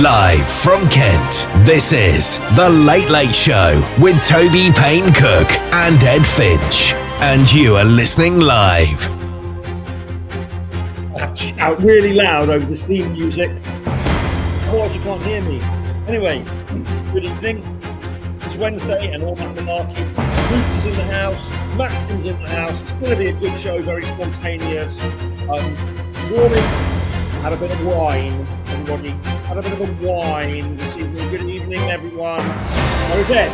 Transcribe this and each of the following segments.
Live from Kent, this is The Late Late Show with Toby Payne Cook and Ed Finch. And you are listening live. I have to shout really loud over the theme music, otherwise you can't hear me. Anyway, good evening. It's Wednesday and all that malarkey. Lucy's in the house, Maxim's in the house. It's going to be a good show, very spontaneous. Um, warming, had a bit of wine, everybody. Had a bit of a wine this evening. Good evening, everyone. How is it?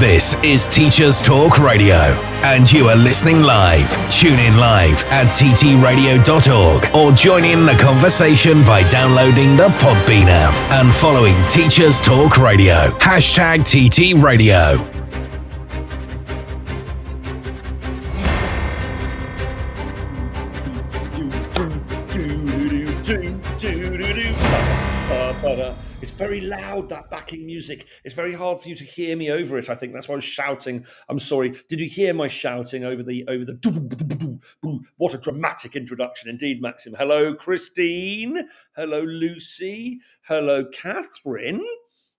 This is Teachers Talk Radio, and you are listening live. Tune in live at ttradio.org or join in the conversation by downloading the Podbean app and following Teachers Talk Radio. Hashtag TT Radio. Very loud, that backing music. It's very hard for you to hear me over it. I think that's why I was shouting. I'm sorry. Did you hear my shouting over the over the what a dramatic introduction indeed, Maxim. Hello, Christine. Hello, Lucy. Hello, Catherine.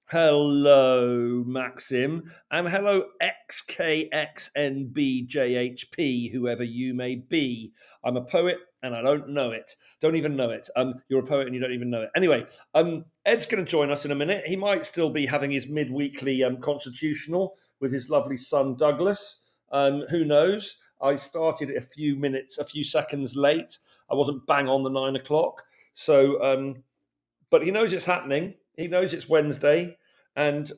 Hello, Maxim. And hello, XKXNBJHP, whoever you may be. I'm a poet and I don't know it. Don't even know it. Um, you're a poet and you don't even know it. Anyway, um, Ed's going to join us in a minute. He might still be having his mid-weekly um, constitutional with his lovely son Douglas. Um, who knows? I started a few minutes, a few seconds late. I wasn't bang on the nine o'clock. So, um, but he knows it's happening. He knows it's Wednesday, and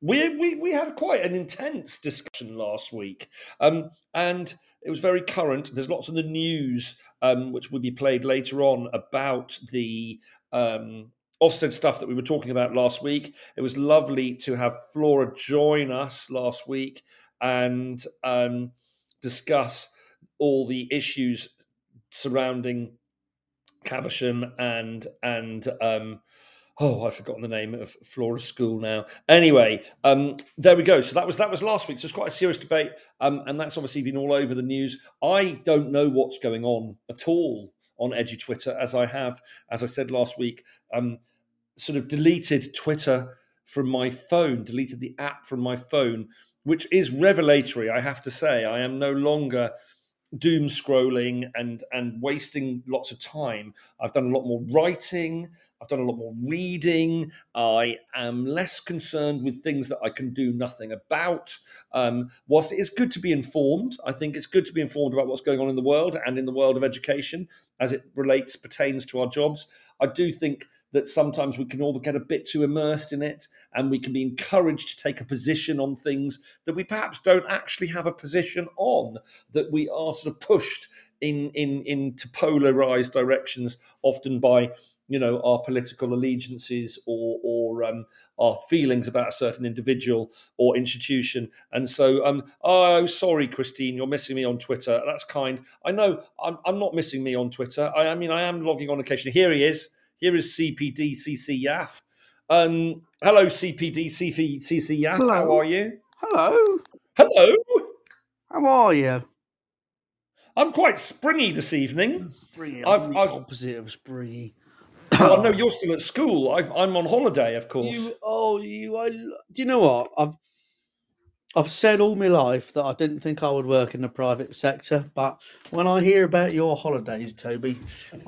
we we we had quite an intense discussion last week, um, and it was very current. There's lots in the news, um, which will be played later on about the um, Ofsted stuff that we were talking about last week. It was lovely to have Flora join us last week and um, discuss all the issues surrounding Caversham and and um, oh, I've forgotten the name of Flora School now. Anyway, um, there we go. So that was that was last week. So it's quite a serious debate, um, and that's obviously been all over the news. I don't know what's going on at all on EduTwitter, as I have, as I said last week, um, sort of deleted Twitter from my phone, deleted the app from my phone, which is revelatory. I have to say, I am no longer doom scrolling and and wasting lots of time. I've done a lot more writing. I've done a lot more reading. I am less concerned with things that I can do nothing about. Um, whilst it is good to be informed, I think it's good to be informed about what's going on in the world and in the world of education as it relates pertains to our jobs. I do think that sometimes we can all get a bit too immersed in it and we can be encouraged to take a position on things that we perhaps don't actually have a position on that we are sort of pushed in in into polarized directions often by you know our political allegiances or or um, our feelings about a certain individual or institution. And so um oh sorry christine you're missing me on twitter. That's kind. I know i'm, I'm not missing me on twitter. I, I mean i am logging on occasionally. Here he is here is cpd cc yaf um hello cpd cc Hello. how are you Hello. hello How are you? i'm quite springy this evening Springy. I've- I'm the I've- opposite of springy. well, no you're still at school I've, i'm on holiday of course You, oh, you. I. Do you know what? I've. I've said all my life that I didn't think I would work in the private sector, but when I hear about your holidays, Toby,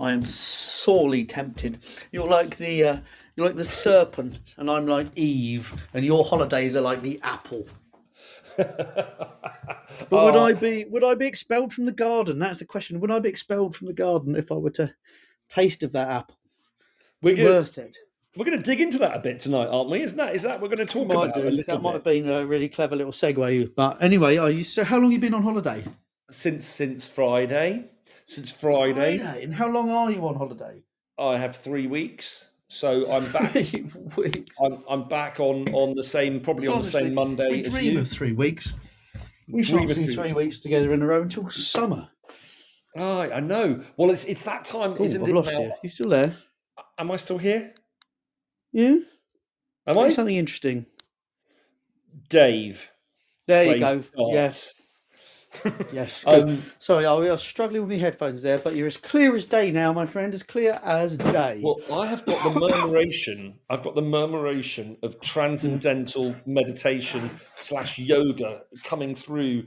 I am sorely tempted. You're like the uh, you're like the serpent, and I'm like Eve, and your holidays are like the apple. But would Oh. I be would I be expelled from the garden? That's the question. Would I be expelled from the garden if I were to taste of that apple? We're gonna, worth it. We're going to dig into that a bit tonight, aren't we? Isn't that is that we're going to talk Might about do. a little That might have been a really clever little segue. But anyway, are you so how long have you been on holiday? since since Friday. Since Friday, And how long are you on holiday? I have three weeks, so I'm back. Three weeks. I'm, I'm back on on the same probably on the same Monday we as dream you. of three weeks. We Dream shan't of see three weeks. weeks together in a row until summer. Ah, I know. Well, it's it's that time, Oh, isn't I've it? lost now? you. You still there? Am I still here? Yeah. Am Say I? something interesting. Dave. There you go. darts. Yes. Yes. Um, Sorry, I was struggling with my headphones there, but you're as clear as day now, my friend, as clear as day. Well, I have got the murmuration. I've got the murmuration of transcendental meditation slash yoga coming through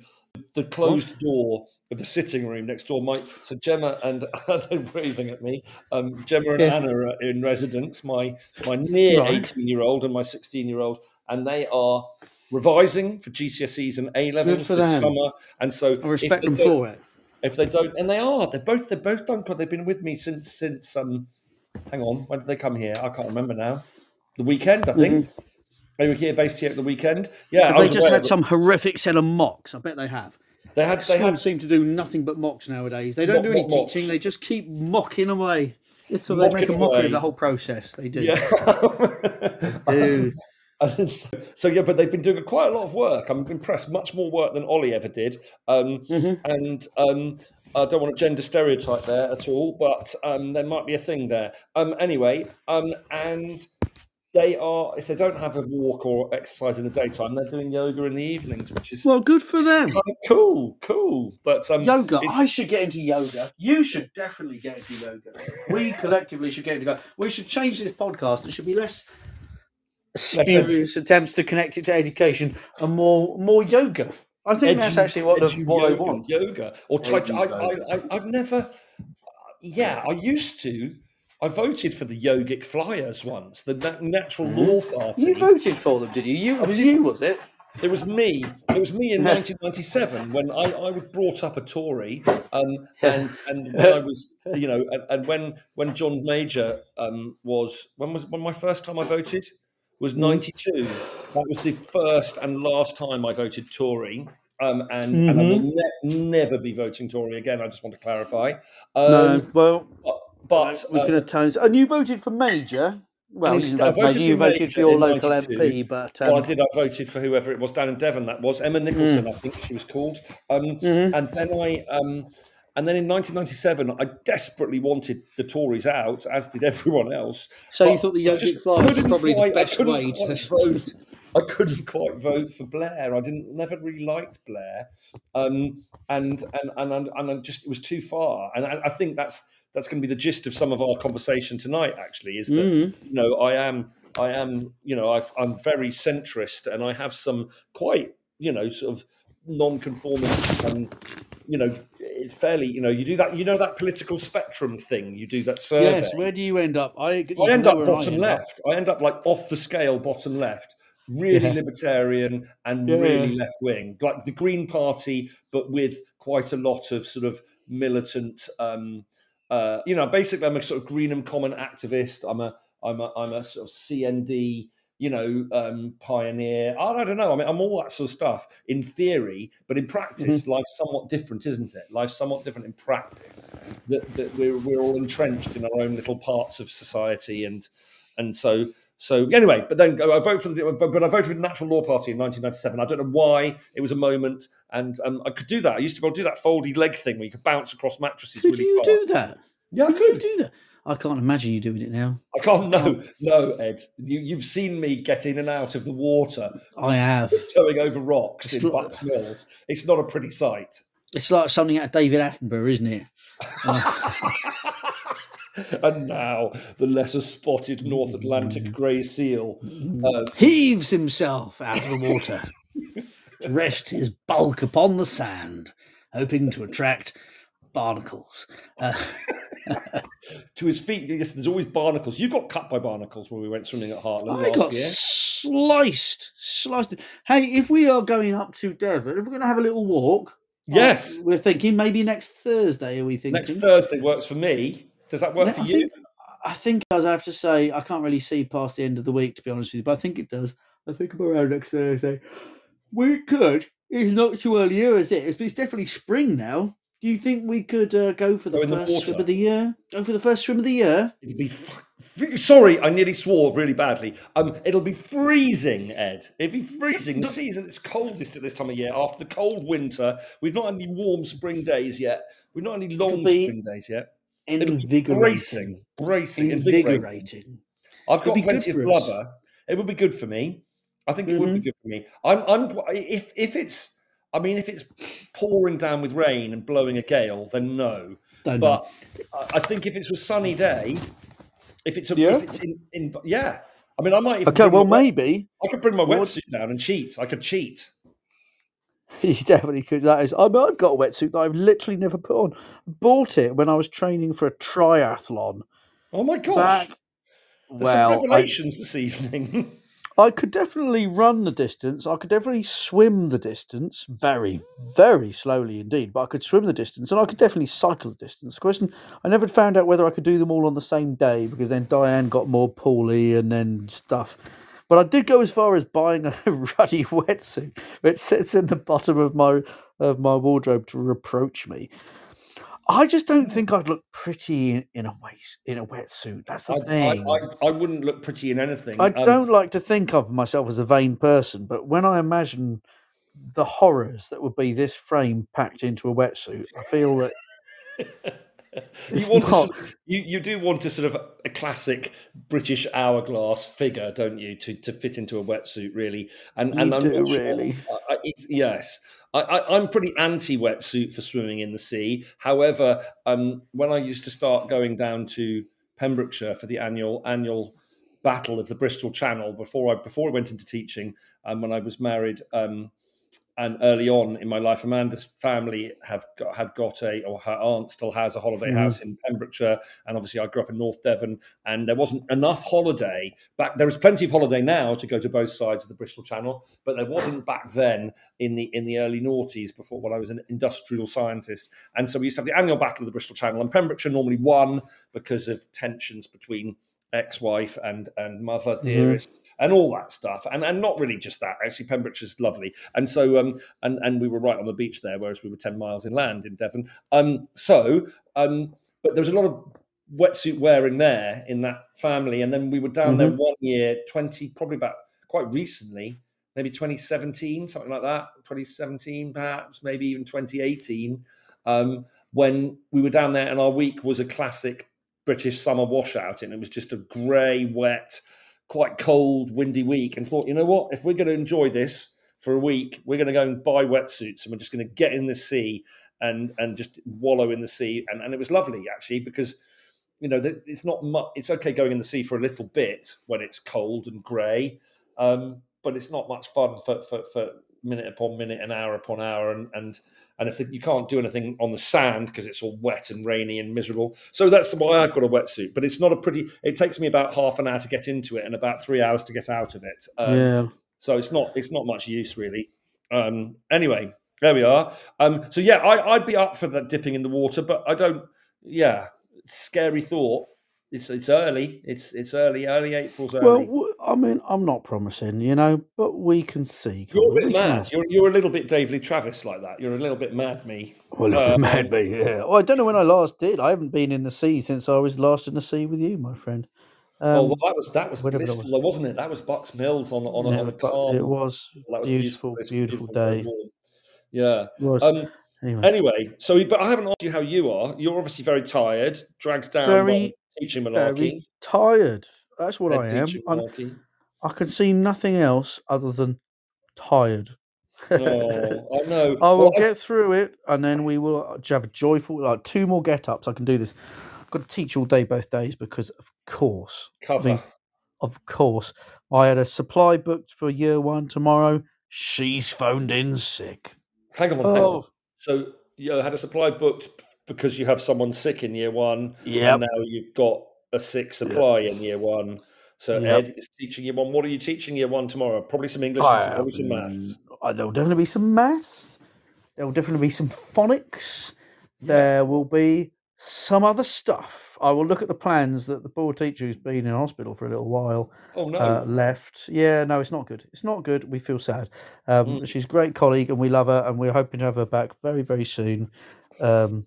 the closed door of the sitting room next door. My so Gemma and they're waving at me. Um, Gemma and Yeah. Anna are in residence. My my near Right. eighteen year old and my sixteen year old, and they are revising for GCSEs and A levels this them. summer. And so I respect them for it. if they don't, and they are, they're both they're both done. They've been with me since since um, hang on, when did they come here? I can't remember now. The weekend, I think. They were here, based here at the weekend. Yeah, Have they just had some horrific set of mocks? I bet they have. They had they Schools had seem to do nothing but mocks nowadays. They don't Mock- do any mock mocks. teaching. They just keep mocking away. It's so they make a mockery away. of the whole process. They do. yeah. Dude. And so, so yeah, but they've been doing quite a lot of work. I'm impressed, much more work than Ollie ever did. Um, Mm-hmm. And um, I don't want to gender stereotype there at all, but um, there might be a thing there. Um, anyway, um, and they are if they don't have a walk or exercise in the daytime, they're doing yoga in the evenings, which is Well, good for them. kind of cool, cool. But um, Yoga. I should get into yoga. You should definitely get into yoga. We collectively should get into yoga. We should change this podcast. It should be less serious attempts to connect it to education and more more yoga. I think that's actually what, the, what I want. Yoga or tai Edu I. I, I, I've never. Yeah, I used to. I voted for the Yogic Flyers once, the na- Natural Law Party. You voted for them, did you? You it was you, was it? It was me. It was me in 1997 when I, I was brought up a Tory, um, and and when I was you know, and, and when when John Major um, was when was when my first time I voted was 92. That was the first and last time I voted Tory. Um, and, and I will ne- never be voting Tory again. I just want to clarify. Um, no. Well, but, but we uh, can atone. And you voted for Major. Well, you he didn't st- vote I voted Major, you for voted for your local 92. MP, but um, Well, I did. I voted for whoever it was down in Devon. That was Emma Nicholson, Mm. I think she was called. Um, Mm-hmm. And then I, um, and then in 1997, I desperately wanted the Tories out, as did everyone else. So you thought the Yogic just was probably the quite- best way to- vote. I couldn't quite vote for Blair. I didn't never really liked Blair, um, and and and and, and I just it was too far. And I, I think that's that's going to be the gist of some of our conversation tonight. Actually, is that Mm-hmm. you know I am I am you know I've, I'm very centrist, and I have some quite you know sort of non-conformist um, you know fairly you know you do that you know that political spectrum thing you do that survey yes. Where do you end up? I, I end up bottom end up. left. I end up like off the scale, bottom left. Really Yeah. libertarian and Yeah. really left wing, like the Green Party, but with quite a lot of sort of militant. Um, uh, you know, basically, I'm a sort of Greenham Common activist. I'm a, I'm a, I'm a sort of CND. You know, um, pioneer. I, I don't know. I mean, I'm all that sort of stuff in theory, but in practice, Mm-hmm. life's somewhat different, isn't it? Life's somewhat different in practice. That, that we're we're all entrenched in our own little parts of society, and and so so anyway. But then I vote for the but I voted for the Natural Law Party in 1997. I don't know why. It was a moment, and um, I could do that. I used to be able to do that foldy leg thing where you could bounce across mattresses Could really you far. do that? Yeah, I Could you could. do that? I can't imagine you doing it now. I can't. No, no, Ed. You, you've seen me get in and out of the water, I have. towing over rocks It's in like- Bucks Mills. It's not a pretty sight. It's like something out of David Attenborough, isn't it? and now the lesser spotted North Atlantic grey seal. Uh, Heaves himself out of the water to rest his bulk upon the sand, hoping to attract barnacles. Uh, to his feet, yes, there's always barnacles. You got cut by barnacles when we went swimming at Hartland I last got year. sliced, sliced. Hey, if we are going up to Devon, if we're going to have a little walk, Yes, uh, we're thinking maybe next Thursday. Are we thinking? next Thursday works for me. Does that work Yeah, for I you? think- I think, as I have to say, I can't really see past the end of the week, to be honest with you, but I think it does. I think I'm around next Thursday. We could. It's not too early here, is it? It's, it's definitely spring now. Do you think we could uh, go for the Go in the first swim of the year? Go for the first swim of the year? It'll be. F- sorry, I nearly swore really badly. Um, it'll be freezing, Ed. It'll be freezing. The season it's coldest at this time of year. After the cold winter, we've not had any warm spring days yet. We've not had any long be spring days yet. It'll be Invigorating. bracing, bracing, invigorating. Invigorating. I've It'll got plenty of for us. blubber. It would be good for me. I think it would be Mhm. good for me. I'm, I'm. If if it's I mean, if it's pouring down with rain and blowing a gale, then no. Don't. But I- I think if it's a sunny day, if it's a, Yeah? if it's in, in, yeah. I mean, I might. Even Okay, well, my wet- maybe I could bring my What- wetsuit down and cheat. I could cheat. you definitely could. That is, I mean, I've got a wetsuit that I've literally never put on. Bought it when I was training for a triathlon. Oh my gosh! Back, There's some well, I, revelations this evening. I could definitely run the distance. I could definitely swim the distance very, very slowly indeed. But I could swim the distance, and I could definitely cycle the distance. Question: I never found out whether I could do them all on the same day because then Diane got more poorly and then stuff. But I did go as far as buying a ruddy wetsuit, which sits in the bottom of my of my wardrobe to reproach me. I just don't think I'd look pretty in, in a waist, in a wetsuit. That's the I, thing. I, I, I wouldn't look pretty in anything. I Um, don't like to think of myself as a vain person, but when I imagine the horrors that would be this frame packed into a wetsuit, I feel that you want not- sort of- you you do want a sort of a classic British hourglass figure, don't you, to to fit into a wetsuit, really? And You and I'm do, sure- really. I, I, it's, yes, I, I, I'm pretty anti wetsuit for swimming in the sea. However, um, when I used to start going down to Pembrokeshire for the annual annual battle of the Bristol Channel before I before I went into teaching, um, when I was married. Um, and early on in my life, Amanda's family have got, had got a, or her aunt still has a holiday Mhm. house in Pembrokeshire, and obviously I grew up in North Devon, and there wasn't enough holiday back. There is plenty of holiday now to go to both sides of the Bristol Channel, but there wasn't back then in the in the early noughties before when I was an industrial scientist, and so we used to have the annual battle of the Bristol Channel, and Pembrokeshire normally won because of tensions between ex-wife and and mother dearest and all that stuff and and not really just that actually pembrokeshire's lovely. And so um and and we were right on the beach there whereas we were 10 miles inland in devon. Um so um but there was a lot of wetsuit wearing there in that family and then we were down there one year 20 probably about quite recently maybe 2017 something like that 2017 perhaps maybe even 2018 um when we were down there and our week was a classic British summer washout, and it was just a grey, wet, quite cold, windy week. And thought, you know what? If we're going to enjoy this for a week, we're going to go and buy wetsuits, and we're just going to get in the sea and and just wallow in the sea. And and it was lovely actually because you know it's not much. It's okay going in the sea for a little bit when it's cold and grey, um, but it's not much fun for for, for minute upon minute and hour upon hour and and and if you can't do anything on the sand because it's all wet and rainy and miserable. So that's why i've got a wetsuit. But it's not a pretty it takes me about half an hour to get into it and about three hours to get out of it. Um, yeah. so it's not it's not much use really. Um anyway there we are. Um so yeah I, i'd be up for that dipping in the water but i don't yeah scary thought it's it's early it's it's early early april's early Well, I mean, I'm not promising, you know, but we can see. you're a bit mad you're, you're a little bit Dave Lee Travis like that you're a little bit mad me Well, Uh, it made me, yeah. Well, I don't know when I last did. I haven't been in the sea since I was last in the sea with you, my friend. Um, oh well that was that was blissful though, wasn't it that was Bucks Mills on on, a yeah, on a calm it was that was beautiful, It's beautiful day. yeah was. um anyway, Anyway, so but I haven't asked you how you are. You're obviously very tired, dragged down Very, teaching malarkey. very tired. That's what I am. I'm. I can see nothing else other than tired. Oh, I know. I will Well, I- get through it, and then we will uh, have a joyful, like two more get ups. I can do this. I've got to teach all day, both days, because of course, cover. mean, of course, I had a supply booked for year one tomorrow. She's phoned in sick. hang on, hang on. Oh, So you had a supply booked because you have someone sick in year one, yeah. and now you've got a sick supply in year one. So Yep. Ed is teaching year one. What are you teaching year one tomorrow? Probably some English and some, probably some maths. Uh, There'll definitely be some maths. There'll definitely be some phonics. There will be some other stuff. I will look at the plans that the poor teacher who's been in hospital for a little while Oh no. uh, left. Yeah, no, it's not good. It's not good. We feel sad. Um, Mm. She's a great colleague and we love her and we're hoping to have her back very, very soon. Um,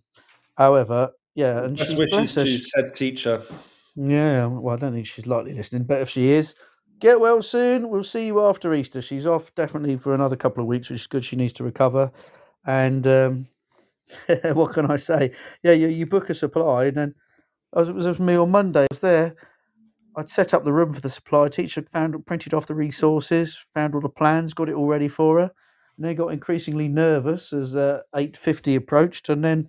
however, yeah, and Best she's wishes to she- said teacher. yeah, well, I don't think she's likely listening, but if she is, get well soon. We'll see you after Easter. She's off definitely for another couple of weeks, which is good. She needs to recover. And um, what can I say? Yeah, you, you book a supply, and then as it was me on Monday. I was there. I'd set up the room for the supply teacher, found printed off the resources, found all the plans, got it all ready for her. and they got increasingly nervous as uh, 8.50 approached and then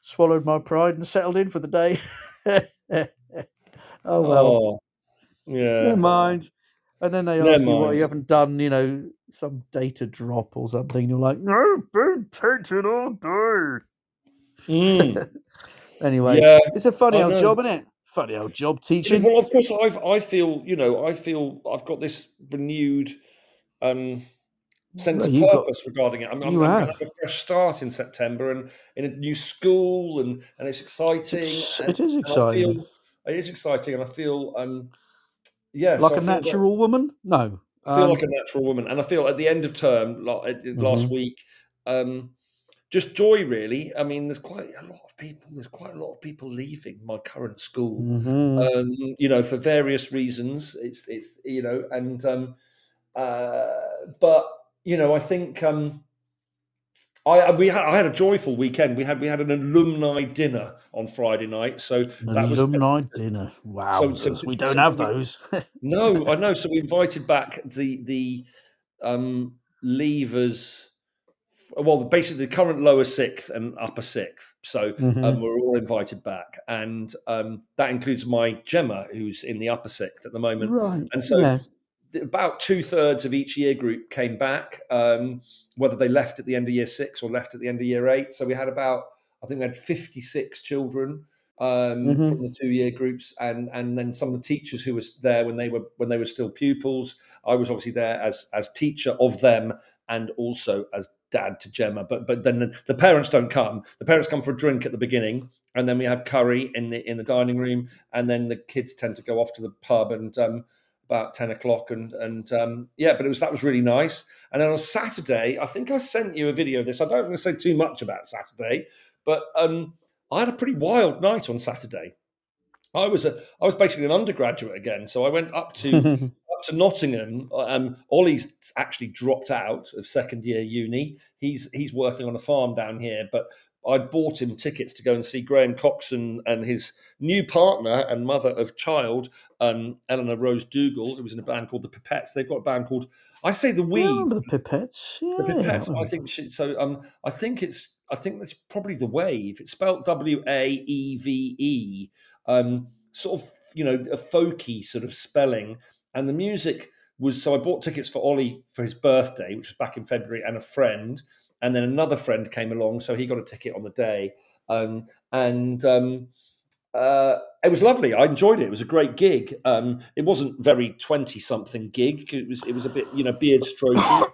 swallowed my pride and settled in for the day. oh, well. Oh, yeah. Never mind. And then they Never ask you why you haven't done, you know, some data drop or something. You're like, no, been teaching all day. Mm. Anyway, Yeah, it's a funny I old know. job, isn't it? Funny old job teaching. Well, of course, I've I feel you know I feel I've got this renewed um, sense Well, of you got- purpose regarding it. I'm, I'm, I'm going have. to have a fresh start in September and in a new school, and and it's exciting. It's- and, it is exciting. feel it is exciting, and I feel um, yeah, so like I a feel that- natural woman? No. I feel Um, like a natural woman, and I feel at the end of term, like uh, last Mhm. week, um, just joy. Really, I mean, there's quite a lot of people. There's quite a lot of people leaving my current school. mhm. Um, you know, for various reasons. It's it's you know, and um, uh, but you know, I think um, I we had I had a joyful weekend. We had we had an alumni dinner on Friday night, so that was alumni dinner. Wow. so- so- we don't have we- those. no, I know. So we invited back the the um, leavers. Well, basically the current lower sixth and upper sixth. So Mhm. um, we're all invited back, and um, that includes my Gemma, who's in the upper sixth at the moment. right. And so yeah. About two thirds of each year group came back, um, whether they left at the end of year six or left at the end of year eight. So we had about, I think we had 56 children um, Mhm. from the two year groups, and and then some of the teachers who was there when they were when they were still pupils. I was obviously there as as teacher of them and also as dad to Gemma. But but then the, the parents don't come. The parents come for a drink at the beginning, and then we have curry in the in the dining room, and then the kids tend to go off to the pub and. Um, about 10 o'clock and and um, yeah but it was that was really nice and then on saturday i think i sent you a video of this i don't want to say too much about saturday but um, i had a pretty wild night on saturday i was a i was basically an undergraduate again so i went up to up to Nottingham. Um, Ollie's actually dropped out of second year uni. He's he's working on a farm down here, but I bought him tickets to go and see Graham Coxon and his new partner and mother of child, um, Eleanor Rose Dougall, who was in a band called the Pipettes. They've got a band called I say the Weave. remember the pipettes. Yeah. The Pipettes. I think she, so. Um, I think it's. I think that's probably the Wave. It's spelled W A E V E. Um, sort of, you know, a folky sort of spelling, and the music was. So I bought tickets for Ollie for his birthday, which was back in February, and a friend, and then another friend came along, so he got a ticket on the day, um, and. Um, uh, it was lovely. I enjoyed it. It was a great gig. Um, it wasn't very twenty-something gig. It was. It was a bit, you know, beard strokey,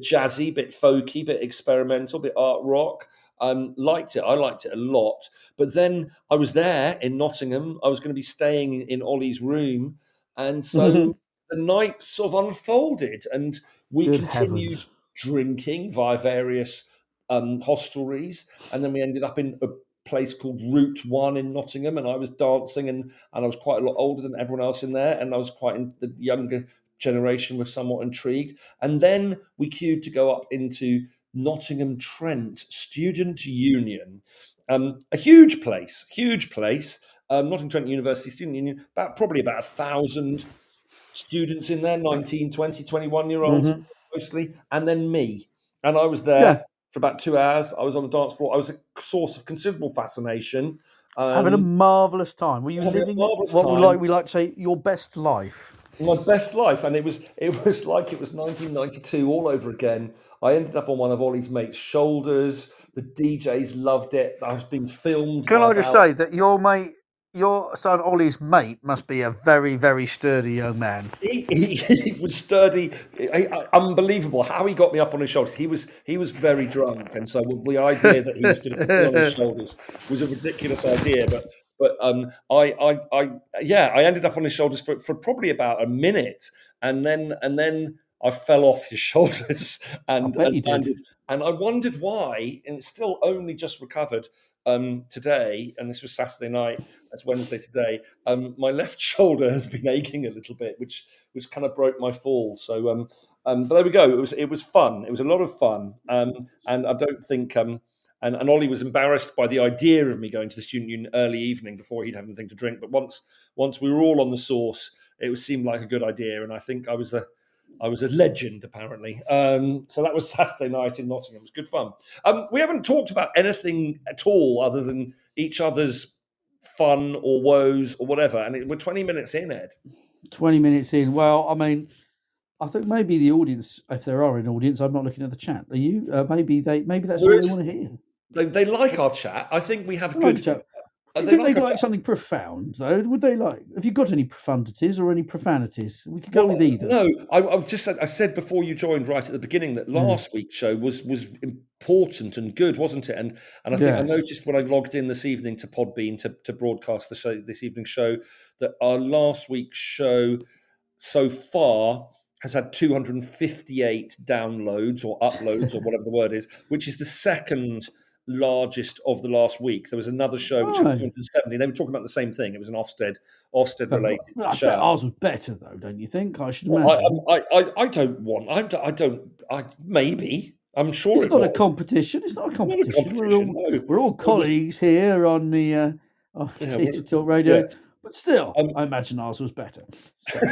jazzy, bit folky, bit experimental, bit art rock. Um, liked it. I liked it a lot. But then I was there in Nottingham. I was going to be staying in Ollie's room, and so Mhm. the night sort of unfolded, and we Good continued heavens. Drinking via various um, hostelries, and then we ended up in a place called Route One in Nottingham, and I was dancing, and and I was quite a lot older than everyone else in there, and I was quite in the younger generation was somewhat intrigued, and then we queued to go up into Nottingham Trent Student Union, um, a huge place, huge place. Um, Nottingham Trent University Student Union, about probably about a thousand students in there, 19, 20, 21 year olds Mhm. Mostly, and then me. And I was there Yeah. for about two hours. I was on the dance floor. I was a source of considerable fascination. Having a Um, marvelous time. Were you living what we like we like to say your best life? my best life, and it was it was like it was 1992 all over again. I ended up on one of Ollie's mates' shoulders. The DJs loved it. I was being filmed. Can I just say that your mate, your son Ollie's mate, must be a very very sturdy young man. he, he, he was sturdy, I- I- unbelievable. How he got me up on his shoulders. He was he was very drunk, and so the idea that he was going to put me on his shoulders was a ridiculous idea. But but um, I, I I yeah, I ended up on his shoulders for, for probably about a minute, and then and then I fell off his shoulders and and, landed. And I wondered why, and it's still only just recovered um, today. And this was Saturday night. That's Wednesday today. Um, my left shoulder has been aching a little bit, which which kind of broke my fall. So, um, um, but there we go. It was it was fun. It was a lot of fun, um, and I don't think. Um, and, and Ollie was embarrassed by the idea of me going to the student union early evening before he'd have anything to drink. But once once we were all on the source, it was seemed like a good idea, and I think I was a I was a legend, apparently. Um, so that was Saturday night in Nottingham. It was good fun. Um, we haven't talked about anything at all other than each other's fun or woes or whatever. And it, we're 20 minutes in, Ed. 20 minutes in. Well, I mean, I think maybe the audience, if there are an audience, I'm not looking at the chat. Are you? Uh, maybe they. Maybe that's There all they want to hear. They, they like our chat. I think we have like good. chat. Uh, Do they you think like they our like something profound though? Would they like? Have you got any profundities or any profanities? We could go Well, with either. No, I, I just said I said before you joined right at the beginning that last week's show was was important and good, wasn't it? And and I think I noticed when I logged in this evening to Podbean to, to broadcast the show this evening show that our last week's show so far has had 258 downloads or uploads or whatever the word is, which is the second largest of the last week. There was another show which had 270. They were talking about the same thing. It was an Ofsted Ofsted related well, I show. bet ours was better though, don't you think? I should Well, imagine. I, I, I, I don't want. I don't. I don't. I maybe. I'm sure it's it not a competition. It's not a Not a competition. We're all, no. we're all colleagues here on the uh, on Yeah, Talk Radio. yes. But still, Um, I imagine ours was better.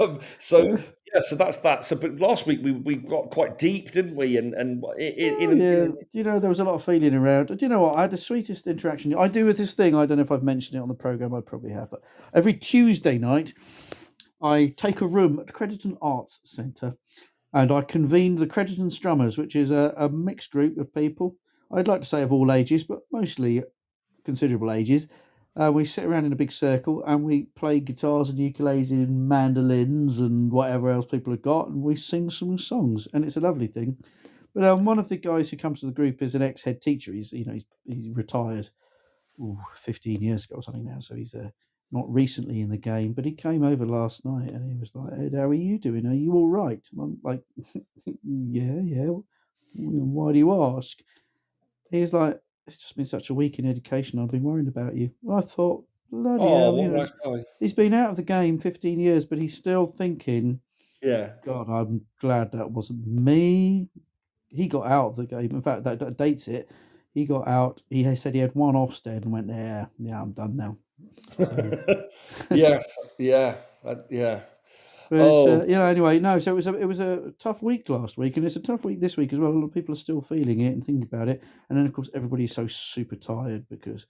um, so yeah, so that's that. So, but last week we, we got quite deep, didn't we? And and in, Oh, in, yeah, in you know, there was a lot of feeling around. Do you know what? I had the sweetest interaction. I do with this thing. I don't know if I've mentioned it on the program. I probably have, but every Tuesday night, I take a room at Crediton Arts Centre, and I convene the Crediton Strummers, which is a, a mixed group of people. I'd like to say of all ages, but mostly considerable ages. Uh, we sit around in a big circle and we play guitars and ukuleles and mandolins and whatever else people have got, and we sing some songs, and it's a lovely thing. But um, one of the guys who comes to the group is an ex-head teacher. He's you know he's, he's retired, ooh, fifteen years ago or something now. So he's uh, not recently in the game, but he came over last night and he was like, "Ed, how are you doing? Are you all right?" And I'm like, "Yeah, yeah." Why do you ask? He's like, "It's just been such a week in education. I've been worrying about you." I thought, bloody oh, hell, you know, he's been out of the game fifteen years, but he's still thinking. Yeah. God, I'm glad that wasn't me. He got out of the game. In fact, that, that dates it. He got out. He said he had one Ofsted and went, "Yeah, yeah, I'm done now." yes. Yeah. that- yeah. But Oh. uh, you know, anyway, no. So it was a it was a tough week last week, and it's a tough week this week as well. A lot of people are still feeling it and thinking about it, and then of course everybody's so super tired because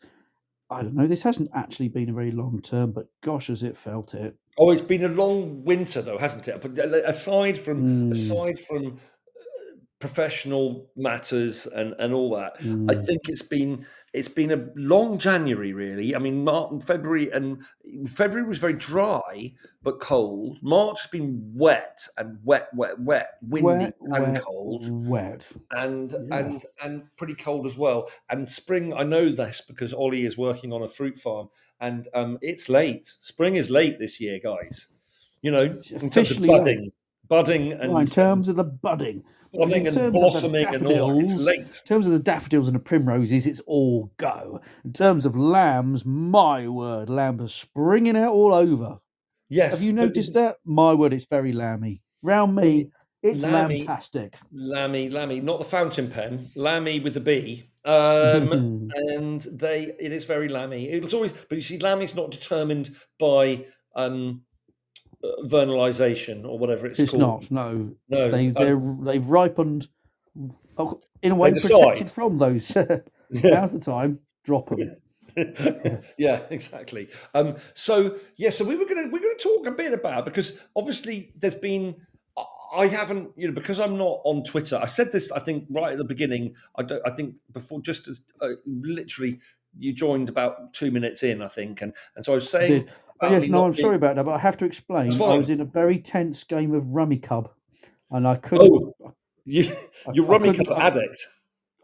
I don't know. This hasn't actually been a very long term, but gosh, has it felt it? Oh, it's been a long winter though, hasn't it? But uh, aside from Mm. aside from uh, professional matters and and all that, I Mm. think it's been it's been a long January really. I mean, March, February and February was very dry but cold. March has been wet and wet, wet, wet, windy Wet, and wet, cold, wet. and Yeah. and and pretty cold as well. And spring, I know this because Ollie is working on a fruit farm, and um, it's late. Spring is late this year, guys. You know, in terms of late. Budding, and Well, in terms of the budding, budding in and terms of the blossoming and all it's late. In terms of the daffodils and the primroses, it's all go. In terms of lambs, my word, lambs are springing out all over. Yes. Have you but noticed that? My word, it's very lammy. Round me, it's Lammy- lambtastic. Lammy, Lammy, not the fountain pen, Lammy with the B. Um, and they, it is very Lammy. It's always, but you see, Lammy's not determined by um, vernalization or whatever it's, it's called. not. No, No, they um, they're they've ripened oh, in a way protected from those. Now's the time. Drop them. yeah, exactly. Um, so yeah, so we were gonna we're gonna talk a bit about because obviously there's been I- I haven't you know because I'm not on Twitter. I said this I think right at the beginning. I don't I think before just as uh, literally you joined about two minutes in I think and and so I was saying. Yes, no, I'm being- sorry about that, but I have to explain. I was in a very tense game of Rummikub, and I couldn't. Oh, you, you're I rummy couldn't- cup I- addict.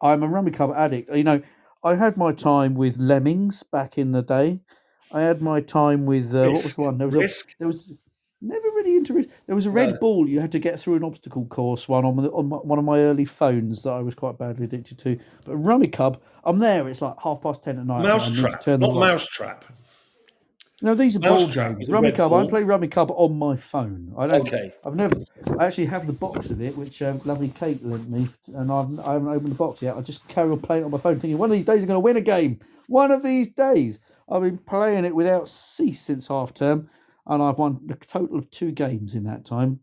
I'm a Rummikub addict. You know, I had my time with Lemmings back in the day. I had my time with uh, what was the one? There was risk. a, there was never really into it. There was a red No. ball you had to get through an obstacle course one on the, on my, one of my early phones that I was quite badly addicted to. But Rummikub, I'm there. It's like half past ten at night. and I need to Mousetrap, not mousetrap. No, these are ball games. Rummikub. I ball. play Rummikub on my phone. I don't. Okay. I've never. I actually have the box of it, which um, lovely Kate lent me, and I've, I haven't opened the box yet. I just carry on playing it on my phone, thinking one of these days I'm going to win a game. One of these days. I've been playing it without cease since half term. and I've won a total of two games in that time.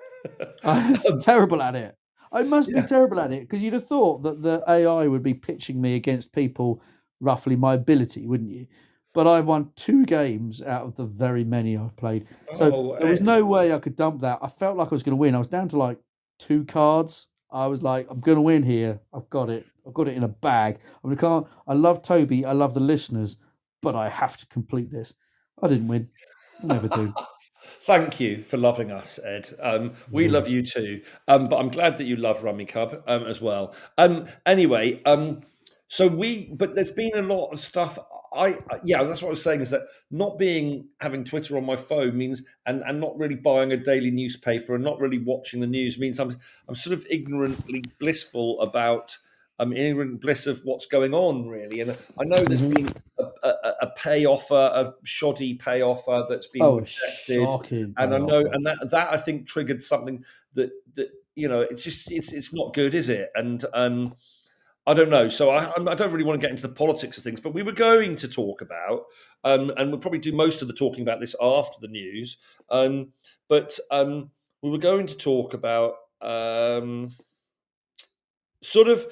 I'm terrible at it. I must yeah. be terrible at it because you'd have thought that the AI would be pitching me against people roughly my ability, wouldn't you? But I've won two games out of the very many I've played. So oh, there was no way I could dump that. I felt like I was going to win. I was down to like two cards. I was like, I'm going to win here. I've got it. I've got it in a bag. I mean, I can't. I love Toby. I love the listeners, but I have to complete this. I didn't win. I never do. Thank you for loving us, Ed. Um, we mm. love you too. Um, but I'm glad that you love Rummikub um, as well. Um, anyway, um, so we, but there's been a lot of stuff. I, yeah, that's what I was saying is that not being having Twitter on my phone means, and, and not really buying a daily newspaper and not really watching the news means I'm, I'm sort of ignorantly blissful about um, ignorant bliss of what's going on, really. And I know there's mm-hmm. been a, a, a, pay offer, a shoddy pay offer that's been oh, rejected, and I know, and that that I think triggered something that that you know, it's just it's it's not good, is it? And um, I don't know. So I, I don't really want to get into the politics of things, but we were going to talk about, um, and we'll probably do most of the talking about this after the news. Um, but um, we were going to talk about um, sort of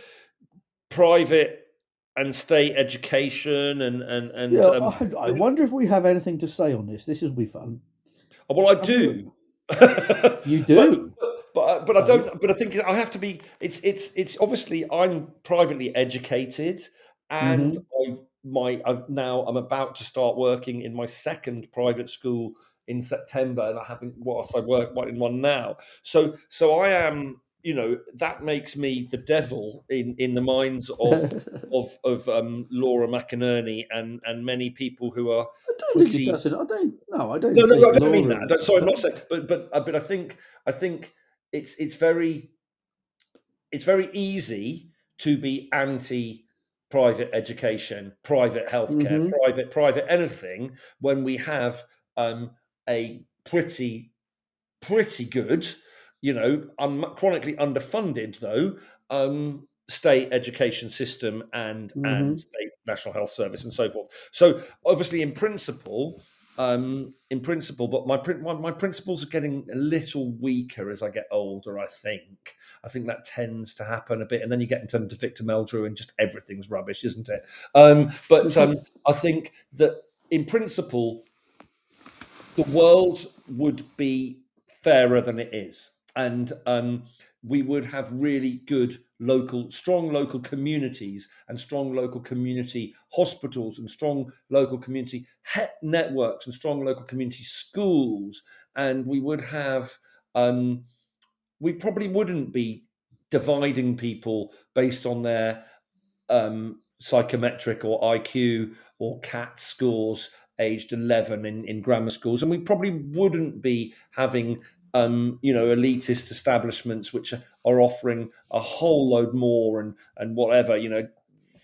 private and state education and and and. Yeah, um, I, I, wonder if we have anything to say on this. This will be fun. Well, I do. you do. But, uh, but I don't. But I think I have to be. It's it's it's obviously I'm privately educated, and mm-hmm. I've my I've now I'm about to start working in my second private school in September, and I haven't whilst I work in one now. So so I am you know that makes me the devil in in the minds of of of um, Laura McInerney and and many people who are. I don't pretty... think it does. I don't. No, I don't. No, no, no I don't Laura mean that. Sorry, I'm not saying. But but uh, but I think I think it's it's very it's very easy to be anti private education, private healthcare, mm-hmm. private private anything when we have um, a pretty pretty good you know, I'm chronically underfunded though, um, state education system and mm-hmm. and state national health service and so forth. So obviously, in principle, um, in principle, but my my principles are getting a little weaker as I get older. I think I think that tends to happen a bit, and then you get into Victor Meldrew, and just everything's rubbish, isn't it? Um, but mm-hmm. um, I think that in principle, the world would be fairer than it is and um, we would have really good local, strong local communities and strong local community hospitals and strong local community networks and strong local community schools. And we would have, um, we probably wouldn't be dividing people based on their um, psychometric or IQ or CAT scores aged 11 in, in grammar schools. And we probably wouldn't be having um, you know, elitist establishments which are offering a whole load more and and whatever, you know,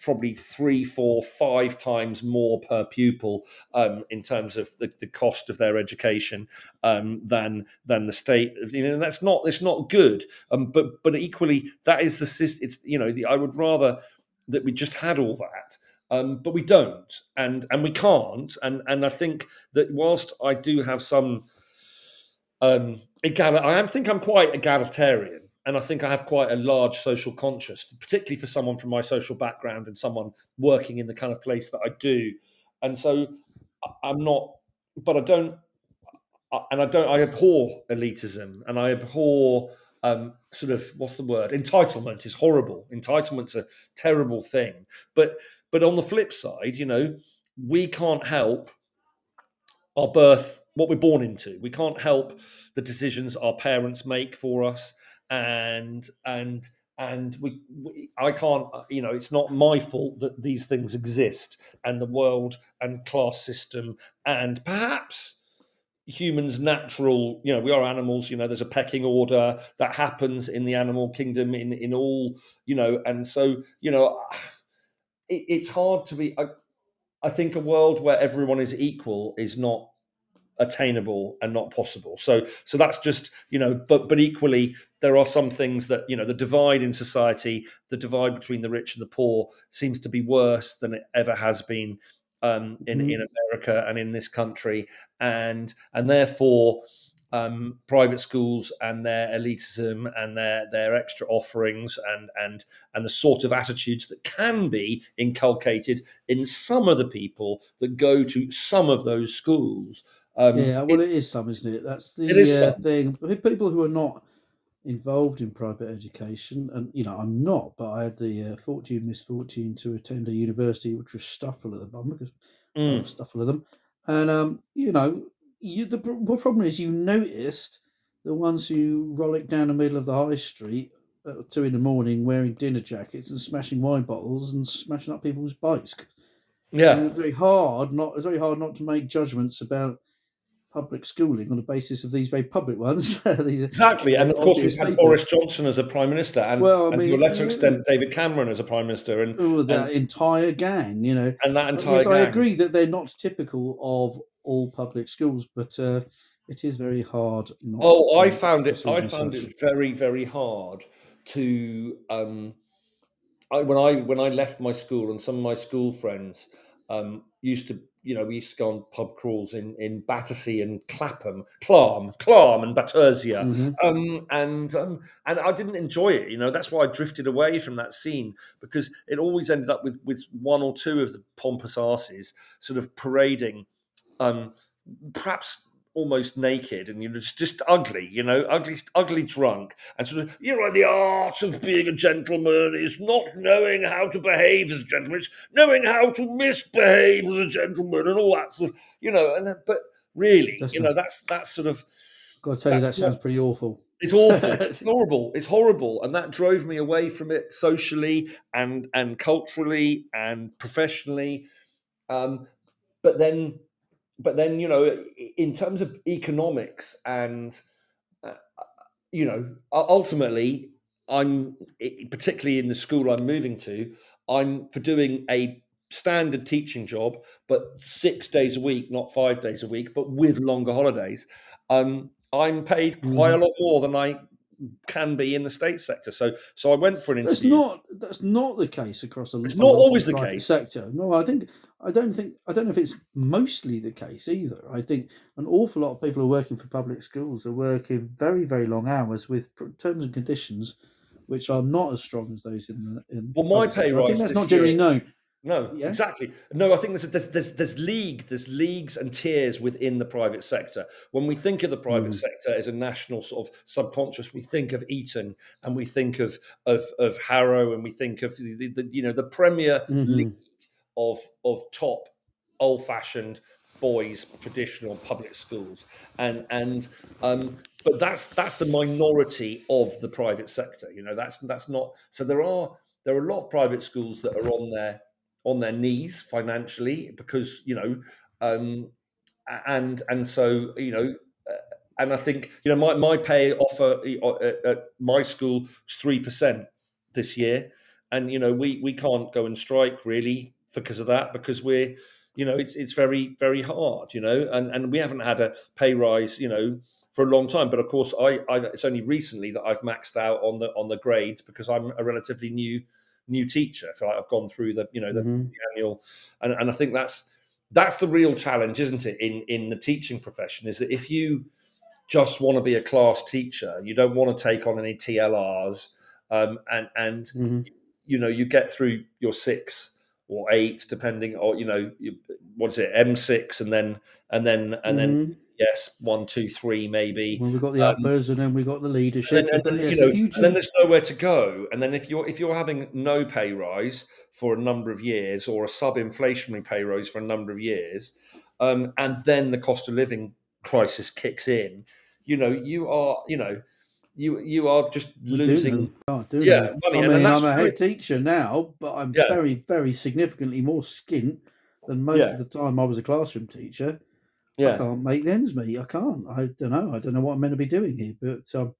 probably three, four, five times more per pupil um, in terms of the, the, cost of their education um, than than the state. You know, that's not it's not good. Um, but but equally, that is the system. It's you know, the, I would rather that we just had all that. Um, but we don't, and and we can't, and and I think that whilst I do have some um, egal- I think I'm quite egalitarian, and I think I have quite a large social conscience, particularly for someone from my social background and someone working in the kind of place that I do. And so I'm not, but I don't, and I don't. I abhor elitism, and I abhor um, sort of what's the word? Entitlement is horrible. Entitlement's a terrible thing. But but on the flip side, you know, we can't help our birth what we're born into. We can't help the decisions our parents make for us, and and and we, we, I can't. You know, it's not my fault that these things exist, and the world and class system, and perhaps humans natural you know we are animals you know there's a pecking order that happens in the animal kingdom in in all you know and so you know it, it's hard to be I think a world where everyone is equal is not attainable and not possible so so that's just you know but but equally there are some things that you know the divide in society the divide between the rich and the poor seems to be worse than it ever has been um, in Mhm. in America and in this country, and and therefore um, private schools and their elitism and their their extra offerings and and and the sort of attitudes that can be inculcated in some of the people that go to some of those schools. Um, Yeah, well, it is some, isn't it? That's the It is uh, thing. People who are not involved in private education, and you know, I'm not, but I had the uh, fortune, misfortune to attend a university which was stuffed full of them, because mm, stuffed full of them. And um, you know, you the pr- problem is you noticed the ones who rollick down the middle of the high street at two in the morning wearing dinner jackets and smashing wine bottles and smashing up people's bikes. yeah, And it's very hard not it's very hard not to make judgments about public schooling on the basis of these very public ones. These- exactly. And of course, we've had people. Boris Johnson as a prime minister, and, Well, I and to a lesser uh, extent, David Cameron as a prime minister, and oh, that entire gang, you know. and that entire. Yes, I agree that they're not typical of all public schools, but uh, it is very hard. Not Oh, to I found it. I found it very, very hard to. Um, I, when I when I left my school, and some of my school friends um, used to, you know, we used to go on pub crawls in in Battersea and Clapham, Clam, Clam, and Battersea, Mhm. um, and um, and I didn't enjoy it. You know, that's why I drifted away from that scene because it always ended up with with one or two of the pompous asses sort of parading, um, perhaps almost naked and you know just, just ugly, you know, ugly, ugly drunk, and sort of you know the art of being a gentleman is not knowing how to behave as a gentleman, it's knowing how to misbehave as a gentleman and all that sort of you know. And but really, That's you know, that's that's sort of Got to tell you, that sounds pretty awful. it's awful. it's horrible. It's horrible, and that drove me away from it socially and and culturally and professionally. Um, but then, but then you know, in terms of economics and uh, you know, ultimately, I'm particularly in the school I'm moving to. I'm for doing a standard teaching job, but six days a week, not five days a week, but with longer holidays. Um, I'm paid quite a lot more than I can be in the state sector. So, so I went for an That's interview. not that's not the case across a It's not always the case. sector. No, I think I don't think I don't know if it's mostly the case either. I think an awful lot of people who are working for public schools are working very very long hours with pr- terms and conditions which are not as strong as those in the in Well, my pay sector. I rise think that's not generally year- known. No, Yeah. exactly. No, I think there's, there's there's there's league there's leagues and tiers within the private sector. When we think of the private Mm. sector as a national sort of subconscious, we think of Eton and we think of of of Harrow and we think of the, the you know the premier Mhm. league of of top old fashioned boys traditional public schools. And and um but that's that's the minority of the private sector you know that's that's not so there are there are a lot of private schools that are on their on their knees financially because you know um and and so you know uh, and i think you know my, my pay offer uh, at, at my school was 3% this year. And you know we we can't go and strike really because of that because we're you know it's it's very very hard you know and and we haven't had a pay rise you know for a long time but of course i i it's only recently that i've maxed out on the on the grades because i'm a relatively new new teacher so i've gone through the you know the, Mhm. the annual and, and i think that's that's the real challenge isn't it in in the teaching profession is that if you just want to be a class teacher you don't want to take on any tlrs um, and and Mhm. you know you get through your six or eight depending or you know what is it m6 and then and then and then Mhm. yes one two three maybe Well, we've got the um, uppers and then we've got the and leadership. then, and then, you know, and then there's nowhere to go. And then if you're if you're having no pay rise for a number of years or a sub-inflationary pay rise for a number of years, um, and then the cost of living crisis kicks in, you know, you are you know, you you are just losing. Oh, Yeah, money, I and- and mean, I'm a head teacher now, but I'm Yeah. very, very significantly more skint than most Yeah. of the time I was a classroom teacher. Yeah. I can't make the ends meet. I can't. I don't know. I don't know what I'm meant to be doing here, but um,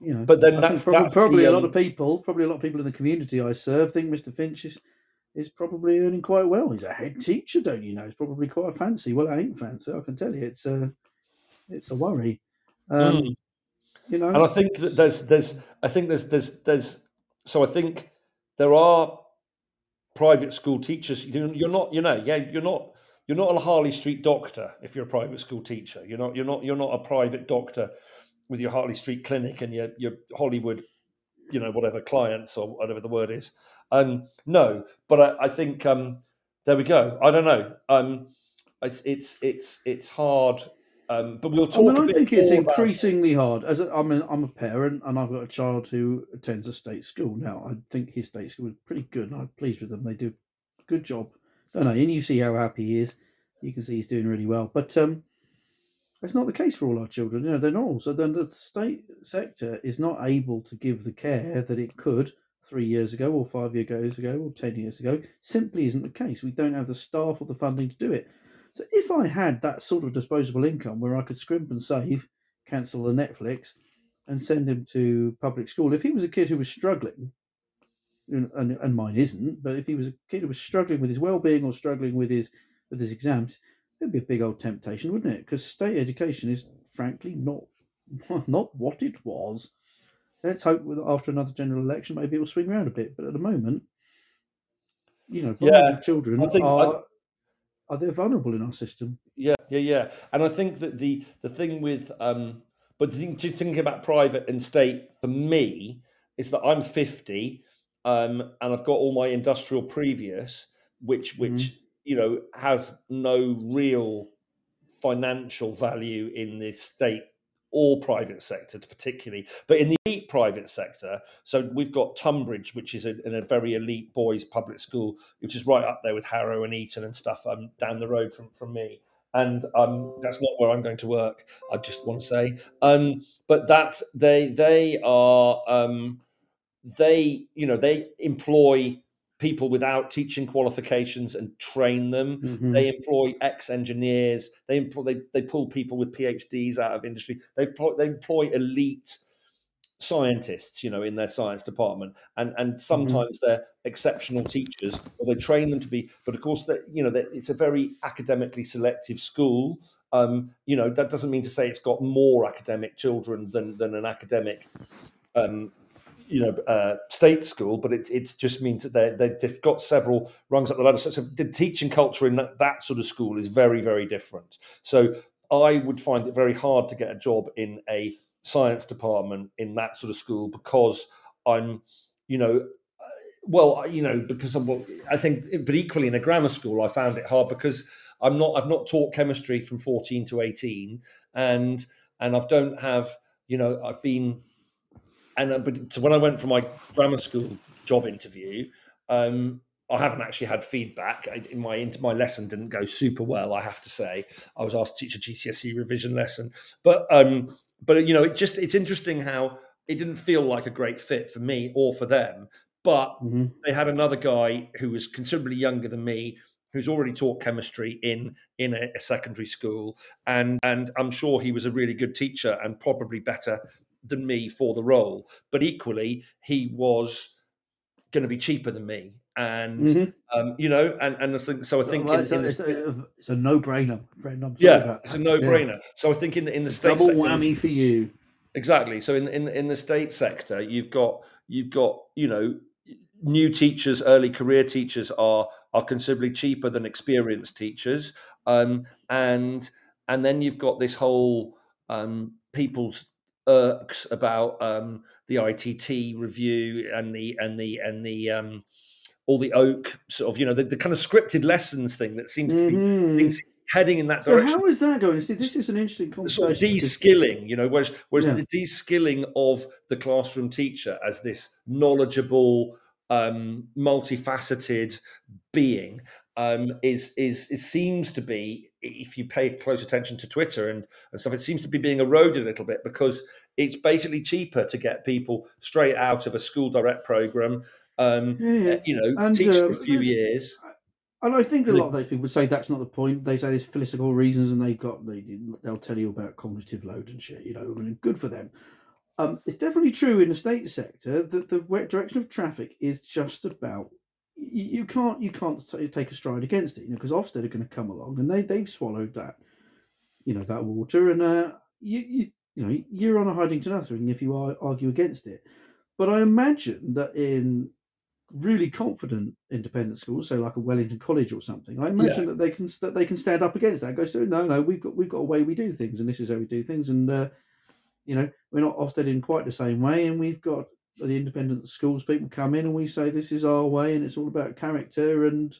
you know. But then that's- probably, that's the, probably a lot of people, probably a lot of people in the community I serve, think Mr. Finch is is probably earning quite well. He's a head teacher, don't you know? He's probably quite fancy. Well, I ain't fancy. I can tell you, it's a it's a worry. Um, Mm. You know, and I think that there's there's I think there's there's there's so I think there are private school teachers. You're not, you know, yeah, you're not. You're not a Harley Street doctor if you're a private school teacher. You're not. You're not. You're not a private doctor with your Harley Street clinic and your your Hollywood, you know, whatever clients or whatever the word is. Um, no, but I, I think um, there we go. I don't know. Um, it's it's it's, it's hard. Um, but we'll talk. I, mean, I think it's increasingly hard. As a, I'm, a, I'm a parent, and I've got a child who attends a state school. Now, I think his state school is pretty good, and I'm pleased with them. They do a good job, don't know. And you see how happy he is. You can see he's doing really well. But um, it's not the case for all our children. You know, they're not all. So then the state sector is not able to give the care that it could three years ago, or five years ago, or ten years ago. Simply isn't the case. We don't have the staff or the funding to do it. So if I had that sort of disposable income where I could scrimp and save, cancel the Netflix, and send him to public school, if he was a kid who was struggling, and, and mine isn't, but if he was a kid who was struggling with his well-being or struggling with his with his exams, it'd be a big old temptation, wouldn't it? Because state education is frankly not not what it was. Let's hope that after another general election, maybe it will swing around a bit. But at the moment, you know, yeah, children I think are are they vulnerable in our system? Yeah, yeah, yeah. And I think that the the thing with um, but think, thinking about private and state for me is that I'm 50 um, and I've got all my industrial previous, which which mm-hmm. you know has no real financial value in the state or private sector particularly but in the elite private sector so we've got Tonbridge which is a, in a very elite boys public school which is right up there with harrow and eton and stuff um, down the road from, from me. And um, that's not where i'm going to work i just want to say. Um, but that they they are um, they you know they employ people without teaching qualifications and train them. Mm-hmm. They employ ex engineers. They employ they, they pull people with PhDs out of industry. They employ, they employ elite scientists, you know, in their science department, and and mm-hmm. sometimes mm-hmm. they're exceptional teachers, or they train them to be. But of course, that you know, it's a very academically selective school. Um, you know, that doesn't mean to say it's got more academic children than than an academic um, you know uh, state school, but it it just means that they they've got several rungs up the ladder. So, so the teaching culture in that, that sort of school is very very different. So I would find it very hard to get a job in a science department in that sort of school because I'm you know uh, well you know because I'm I think but equally in a grammar school I found it hard because I'm not I've not taught chemistry from 14 to 18 and and I don't have you know I've been and uh, but so when I went for my grammar school job interview, um, I haven't actually had feedback. I, in my my lesson didn't go super well. I have to say, I was asked to teach a GCSE revision lesson, but um, but you know, it just it's interesting how it didn't feel like a great fit for me or for them. But mm-hmm. they had another guy who was considerably younger than me, who's already taught chemistry in in a, a, secondary school, and and I'm sure he was a really good teacher and probably better than me for the role, but equally he was going to be cheaper than me. And mm-hmm. um, you know, and and I think so. I think well, in, it's, in a, it's, a, it's, a, no-brainer, friend. I'm yeah, it's a no-brainer. Yeah. So I think in the in the state double sector, whammy for you. Exactly. So in in in the state sector, you've got you've got you know new teachers, early career teachers are are considerably cheaper than experienced teachers, um, and and then you've got this whole um, people's irks about um, the ITT review and the and the and the um, all the oak sort of you know the, the kind of scripted lessons thing that seems to be mm-hmm. heading in that direction. so how is that going? See, this is an interesting conversation. Sort of de-skilling, you know, whereas whereas yeah. the de-skilling of the classroom teacher as this knowledgeable, um, multifaceted being um, is is it seems to be if you pay close attention to Twitter and, and stuff, it seems to be being eroded a little bit because it's basically cheaper to get people straight out of a school direct program, um, yeah, you know, and, teach uh, for a few years. And I think a lot of those people say that's not the point. They say there's philosophical reasons, and they've got they, they'll tell you about cognitive load and shit. You know, and good for them. Um, it's definitely true in the state sector that the direction of traffic is just about you, can't you can't take a stride against it, you know, because Ofsted are going to come along and they they've swallowed that, you know, that water, and uh, you you you know you're on a hiding to nothing if you argue against it. But I imagine that in really confident independent schools, so like a Wellington College or something, I imagine yeah. that they can that they can stand up against that. Goes, no, no, we've got we've got a way we do things, and this is how we do things, and uh, you know we're not Ofsted in quite the same way, and we've got the independent schools people come in and we say this is our way, and it's all about character, and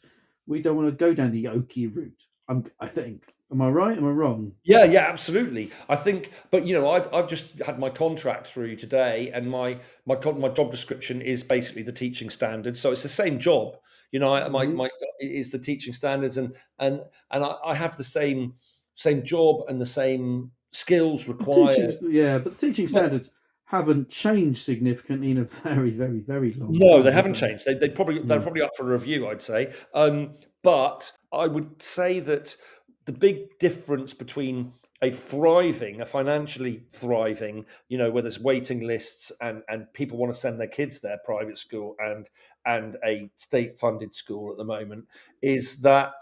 we don't want to go down the Oki route. I'm, I think Am I right? Am I wrong? Yeah, yeah, absolutely. I think, but you know, I've I've just had my contract through today, and my my my job description is basically the teaching standards. So it's the same job. You know, I, my mm-hmm. my is the teaching standards, and and and I, I have the same same job and the same skills required. Teaching, yeah, but teaching standards haven't changed significantly in a very, very, very long. No, time, they haven't changed. They they probably they're probably up for a review, I'd say. Um, but I would say that the big difference between a thriving, a financially thriving, you know, where there's waiting lists and and people want to send their kids there, private school and and a state funded school at the moment, is that,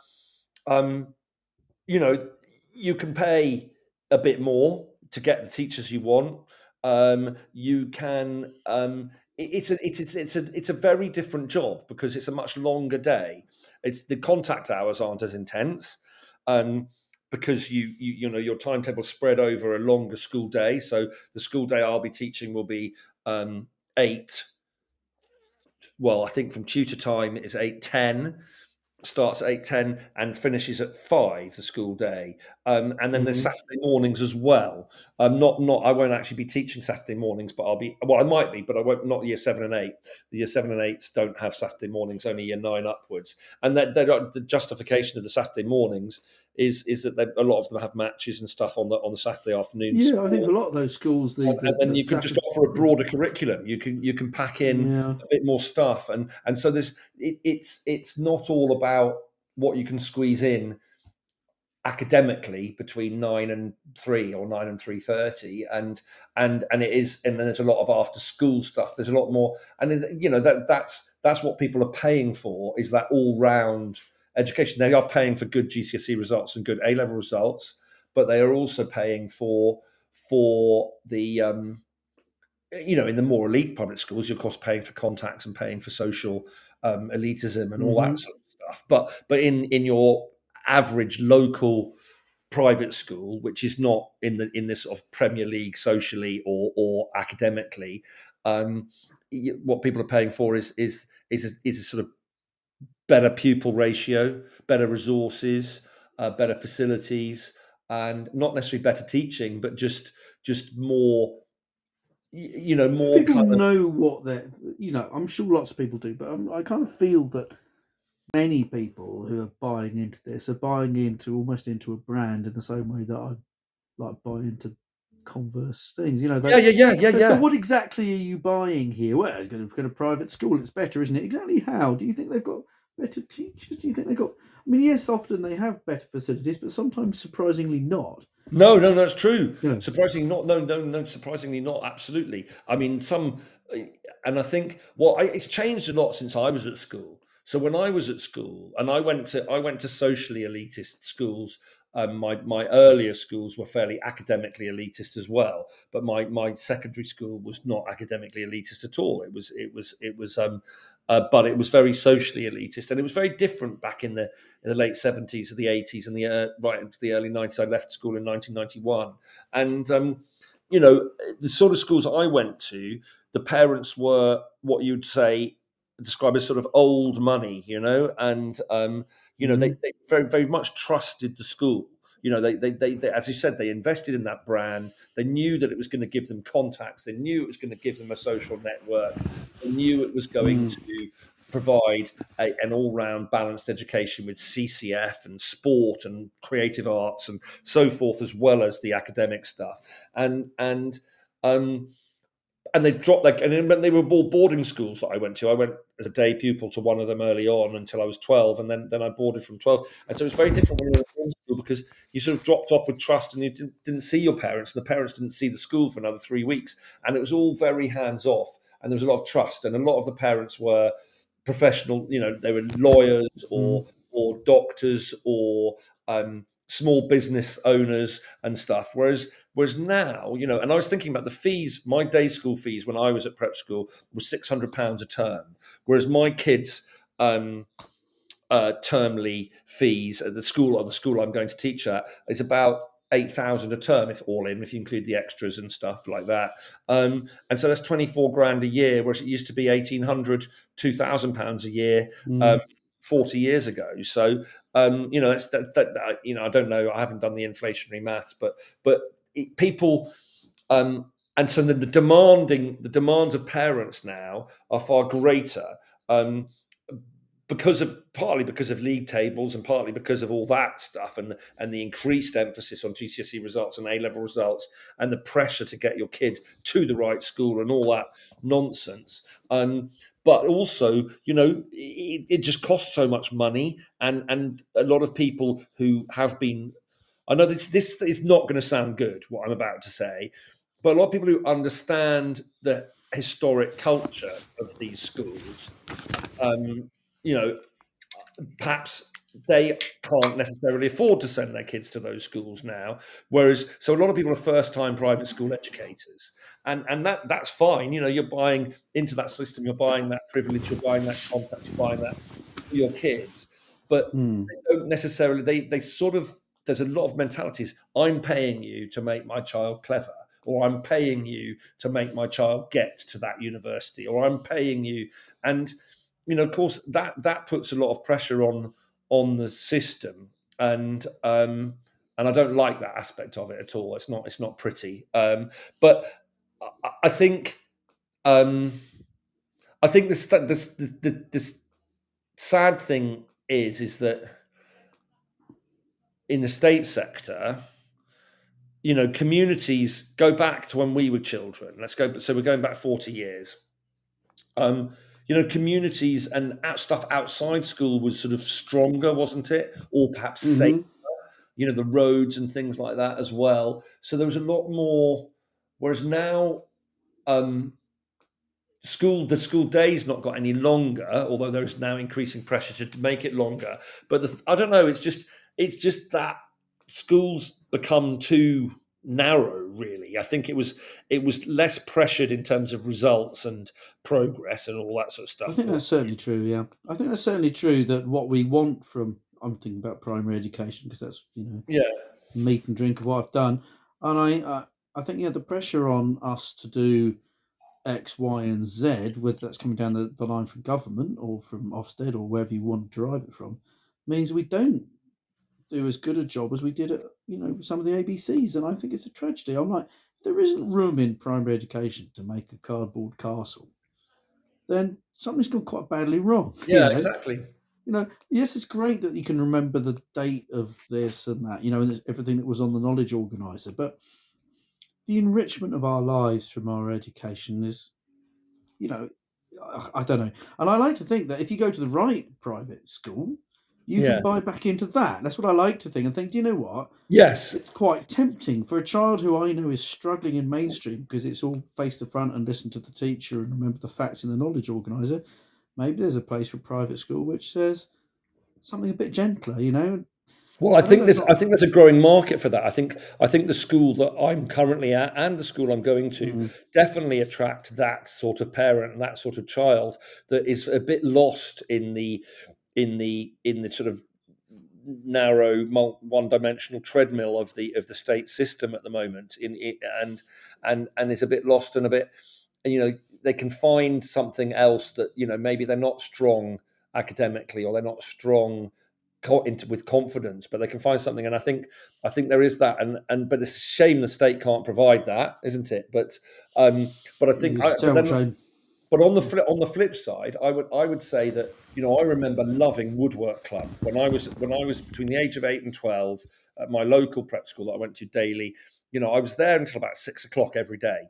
um, you know, you can pay a bit more to get the teachers you want. Um, you can. Um, it's a it's, it's a it's a very different job because it's a much longer day. It's the contact hours aren't as intense um, because you, you you know your timetable spread over a longer school day. So the school day I'll be teaching will be um, eight. Well, I think from tutor time is eight ten starts at eight ten and finishes at five the school day, um, and then mm-hmm. there's Saturday mornings as well. Um, not not I won't actually be teaching Saturday mornings, but I'll be well I might be, but I won't. Not year seven and eight. The year seven and eights don't have Saturday mornings, only year nine upwards. And that the justification of the Saturday mornings is is that they, a lot of them have matches and stuff on the on the Saturday afternoon. Yeah, I think a lot of those schools. The, and, then you can just offer a broader curriculum. You can you can pack in yeah. a bit more stuff, and and so there's it, it's it's not all about what you can squeeze in academically between nine and three or nine and three thirty, and and and it is, and then there's a lot of after school stuff. There's a lot more, and you know that that's that's what people are paying for is that all round education. They are paying for good GCSE results and good A level results, but they are also paying for for the um, you know in the more elite public schools, you're of course paying for contacts and paying for social um, elitism and all mm-hmm. that sort of stuff. But but in in your average local private school, which is not in the in this sort of Premier League socially or or academically, um, what people are paying for is is is a, is a sort of better pupil ratio, better resources, uh, better facilities, and not necessarily better teaching, but just just more. You know, more people kind of... know what they're. You know, I'm sure lots of people do, but I'm, I kind of feel that many people who are buying into this are buying into almost into a brand in the same way that I like buy into Converse things. You know, they, yeah, yeah, yeah, yeah, so, yeah. So, what exactly are you buying here? Well, it's going to, going to private school. It's better, isn't it? Exactly how? Do you think they've got better teachers? Do you think they got? I mean, yes, often they have better facilities, but sometimes surprisingly not. No, no, that's true. Yeah. Surprisingly not. No, no, no. Surprisingly not. Absolutely. I mean, some, and I think well, I, it's changed a lot since I was at school. So when I was at school, and I went to I went to socially elitist schools um, my my earlier schools were fairly academically elitist as well, but my my secondary school was not academically elitist at all. It was it was it was um, uh, but it was very socially elitist, and it was very different back in the in the late seventies, the eighties, and the uh, right into the early nineties. I left school in nineteen ninety one, and um, you know the sort of schools I went to, the parents were what you'd say describe as sort of old money, you know, and um, you know, mm-hmm. they, they, very, very much trusted the school. You know, they, they, they, they, as you said, they invested in that brand. They knew that it was going to give them contacts. They knew it was going to give them a social network. They knew it was going mm. to provide a, an all-round balanced education with CCF and sport and creative arts and so forth, as well as the academic stuff. And and um, and they dropped like and when they were all boarding schools that I went to, I went as a day pupil to one of them early on until I was twelve, and then then I boarded from twelve, and so it's very different when you're in school because you sort of dropped off with trust and you didn't, didn't see your parents, and the parents didn't see the school for another three weeks, and it was all very hands off, and there was a lot of trust, and a lot of the parents were professional, you know, they were lawyers or mm. or doctors or um, small business owners and stuff. Whereas whereas now, you know, and I was thinking about the fees. My day school fees when I was at prep school was six hundred pounds a term, whereas my kids. Um, uh, termly fees at the school or the school I'm going to teach at is about eight thousand a term if all in if you include the extras and stuff like that. Um, and so that's 24 grand a year whereas it used to be 1800 2000 pounds a year mm. um, 40 years ago. So um, you know that's that, that, that, you know i don't know i haven't done the inflationary maths but but it, people um, and so the, the, demanding the demands of parents now are far greater. Um, because of partly because of league tables and partly because of all that stuff and and the increased emphasis on GCSE results and A level results and the pressure to get your kid to the right school and all that nonsense. Um, but also, you know, it, it just costs so much money, and and a lot of people who have been, I know this this is not going to sound good what I'm about to say, but a lot of people who understand the historic culture of these schools um, you know, perhaps they can't necessarily afford to send their kids to those schools now. Whereas, so a lot of people are first-time private school educators, and and that that's fine. You know, you're buying into that system, you're buying that privilege, you're buying that contact, you're buying that for your kids. But mm. they don't necessarily. They they sort of there's a lot of mentalities. I'm paying you to make my child clever. Or I'm paying you to make my child get to that university, or I'm paying you, and you know, of course, that that puts a lot of pressure on on the system, and um, and I don't like that aspect of it at all. It's not it's not pretty. Um, but I, I think um, I think this the, this sad thing is is that in the state sector, you know, communities go back to when we were children. Let's go. So we're going back forty years. Um, you know, communities and stuff outside school was sort of stronger, wasn't it? Or perhaps mm-hmm. safer, you know, the roads and things like that as well. So there was a lot more. Whereas now, um, school the school day's not got any longer, although there is now increasing pressure to make it longer. But the, I don't know. It's just it's just that schools become too narrow really. I think it was it was less pressured in terms of results and progress and all that sort of stuff i think that's certainly true yeah. I think that's certainly true that what we want from i'm thinking about primary education because that's you know yeah. meat and drink of what i've done. And i uh, i think yeah the pressure on us to do x y and z whether that's coming down the, the line from government or from ofsted or wherever you want to derive it from means we don't do as good a job as we did at you know some of the ABCs, and I think it's a tragedy. I'm like, if there isn't room in primary education to make a cardboard castle, then something's gone quite badly wrong. Yeah, you know? exactly. You know, yes, it's great that you can remember the date of this and that, you know, and everything that was on the knowledge organizer, but the enrichment of our lives from our education is, you know, I, I don't know. And I like to think that if you go to the right private school, you yeah. can buy back into that. That's what I like to think and think, do you know what? Yes. It's quite tempting for a child who I know is struggling in mainstream because it's all face to front and listen to the teacher and remember the facts in the knowledge organizer. Maybe there's a place for private school which says something a bit gentler, you know. Well, I think there's I think there's a growing market for that. I think I think the school that I'm currently at and the school I'm going to mm. definitely attract that sort of parent, and that sort of child that is a bit lost in the in the in the sort of narrow one-dimensional treadmill of the of the state system at the moment in it, and and and is a bit lost and a bit you know they can find something else that you know maybe they're not strong academically or they're not strong into, with confidence but they can find something. And i think i think there is that and and but it's a shame the state can't provide that isn't it? But um but i think I, then, but on the flip on the flip side, I would I would say that you know I remember loving woodwork club when I was when I was between the age of eight and twelve at my local prep school that I went to daily. You know I was there until about six o'clock every day,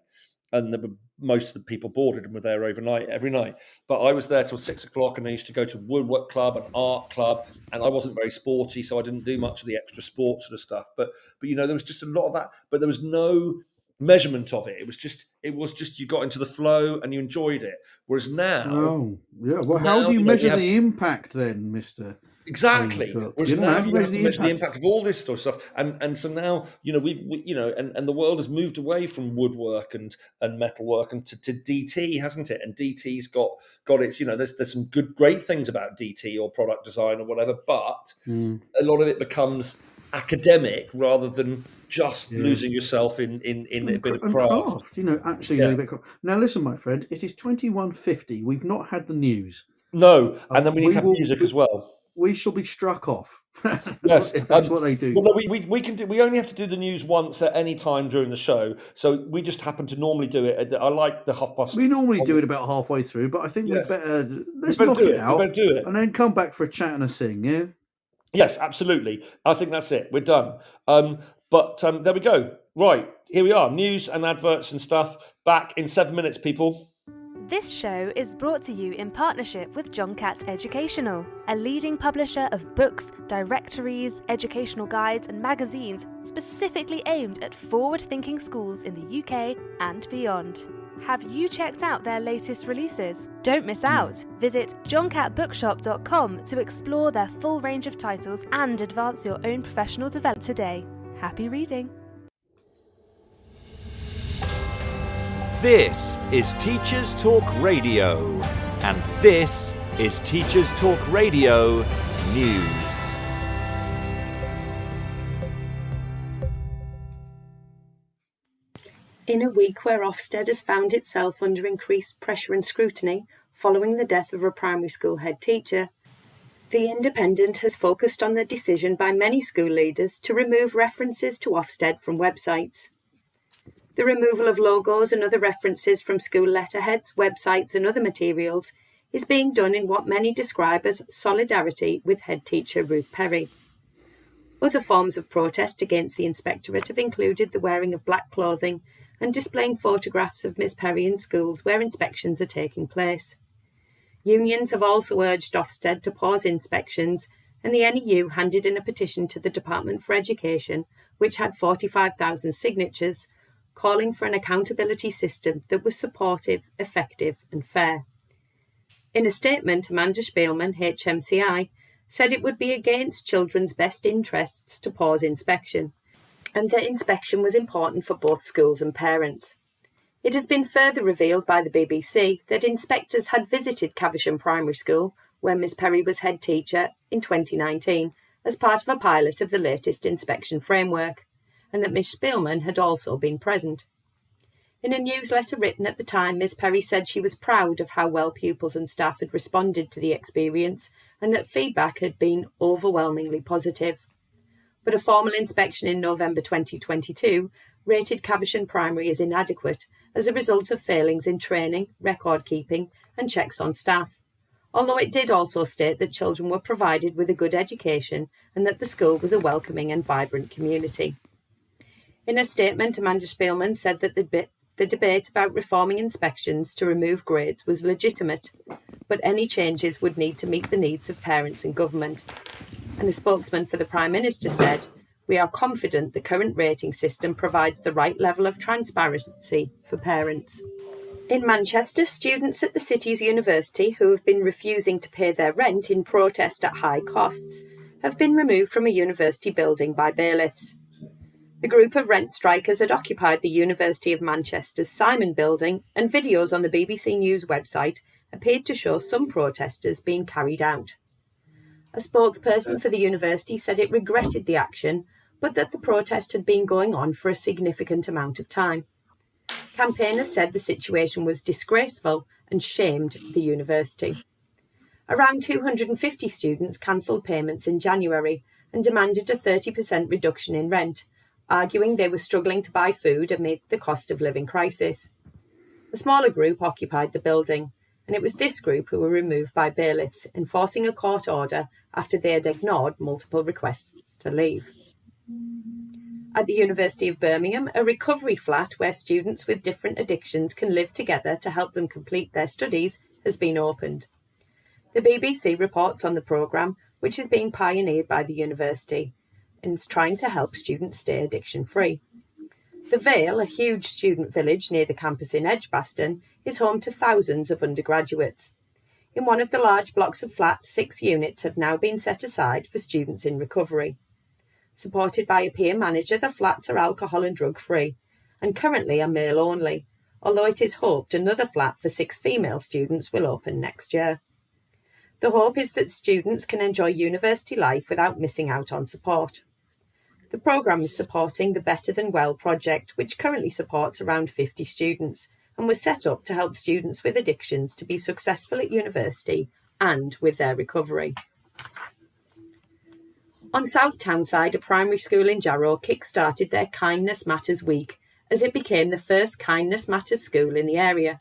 and the, most of the people boarded and were there overnight every night. But I was there till six o'clock, and I used to go to woodwork club and art club, and I wasn't very sporty, so I didn't do much of the extra sports sort of stuff. But but you know there was just a lot of that, but there was no measurement of it. It was just it was just you got into the flow and you enjoyed it. Whereas now, Oh, yeah. Well, how do you you know, measure have- the impact then, Mister? Exactly. Whereas You now you have to the measure the impact. of all this sort of stuff, and and so now you know we've we, you know and, and the world has moved away from woodwork and and metalwork and to, to DT, hasn't it? And DT's got got its you know there's there's some good great things about DT or product design or whatever, but Hmm. a lot of it becomes academic rather than just Yeah. losing yourself in in in a bit of and craft. You know, actually, Yeah. a bit. craft. Now, listen, my friend. It is twenty-one fifty. We've not had the news. No, and then we need we to have will- music as well. We shall be struck off. Yes, if that's um, what they do. Well, no, we, we, we can do. We only have to do the news once at any time during the show, so we just happen to normally do it. At, I like the half past. we normally do it about halfway through, but I think Yes. we better let's better knock do it it. We out better do it. and then come back for a chat and a sing. Yeah. Yes, absolutely. I think that's it. We're done. Um, but um, there we go. Right here we are. News and adverts and stuff. Back in seven minutes, people. This show is brought to you in partnership with John Catt Educational, a leading publisher of books, directories, educational guides, and magazines specifically aimed at forward thinking schools in the UK and beyond. Have you checked out their latest releases? Don't miss out! Visit johncattbookshop.com to explore their full range of titles and advance your own professional development today. Happy reading! This is Teachers Talk Radio, and this is Teachers Talk Radio News. In a week where Ofsted has found itself under increased pressure and scrutiny following the death of a primary school head teacher, The Independent has focused on the decision by many school leaders to remove references to Ofsted from websites. The removal of logos and other references from school letterheads, websites, and other materials is being done in what many describe as solidarity with head teacher Ruth Perry. Other forms of protest against the inspectorate have included the wearing of black clothing and displaying photographs of Miss Perry in schools where inspections are taking place. Unions have also urged Ofsted to pause inspections, and the NEU handed in a petition to the Department for Education, which had 45,000 signatures, calling for an accountability system that was supportive, effective, and fair. In a statement, Amanda Spielman, HMCI, said it would be against children's best interests to pause inspection, and that inspection was important for both schools and parents. It has been further revealed by the BBC that inspectors had visited Caversham Primary School, where Miss Perry was head teacher, in 2019 as part of a pilot of the latest inspection framework, and that Miss Spielman had also been present. In a newsletter written at the time, Miss Perry said she was proud of how well pupils and staff had responded to the experience and that feedback had been overwhelmingly positive. But a formal inspection in November 2022 rated Caversham Primary as inadequate as a result of failings in training, record keeping, and checks on staff. Although it did also state that children were provided with a good education and that the school was a welcoming and vibrant community. In a statement, Amanda Spielman said that the, bit, the debate about reforming inspections to remove grades was legitimate, but any changes would need to meet the needs of parents and government. And a spokesman for the Prime Minister said, We are confident the current rating system provides the right level of transparency for parents. In Manchester, students at the city's university who have been refusing to pay their rent in protest at high costs have been removed from a university building by bailiffs. The group of rent strikers had occupied the University of Manchester's Simon building, and videos on the BBC News website appeared to show some protesters being carried out. A spokesperson for the university said it regretted the action, but that the protest had been going on for a significant amount of time. Campaigners said the situation was disgraceful and shamed the university. Around 250 students cancelled payments in January and demanded a 30% reduction in rent, arguing they were struggling to buy food amid the cost of living crisis. A smaller group occupied the building, and it was this group who were removed by bailiffs, enforcing a court order after they had ignored multiple requests to leave. At the University of Birmingham, a recovery flat where students with different addictions can live together to help them complete their studies has been opened. The BBC reports on the programme, which is being pioneered by the university and is trying to help students stay addiction free. The Vale, a huge student village near the campus in Edgbaston, is home to thousands of undergraduates. In one of the large blocks of flats, six units have now been set aside for students in recovery. Supported by a peer manager, the flats are alcohol and drug free and currently are male only, although it is hoped another flat for six female students will open next year. The hope is that students can enjoy university life without missing out on support. The programme is supporting the Better Than Well project, which currently supports around 50 students and was set up to help students with addictions to be successful at university and with their recovery. On South Tyneside, a primary school in Jarrow kick-started their Kindness Matters Week as it became the first Kindness Matters school in the area.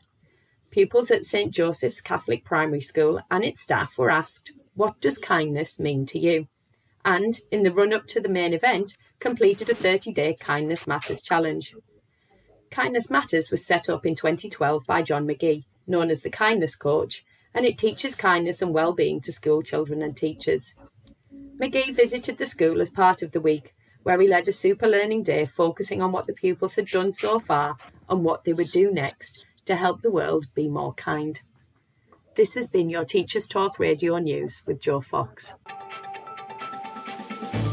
Pupils at St Joseph's Catholic Primary School and its staff were asked, What does kindness mean to you? And, in the run up to the main event, completed a 30 day Kindness Matters challenge. Kindness Matters was set up in 2012 by John McGee, known as the Kindness Coach, and it teaches kindness and well-being to school children and teachers. McGee visited the school as part of the week, where he led a super learning day focusing on what the pupils had done so far and what they would do next to help the world be more kind. This has been your Teachers Talk Radio News with Joe Fox.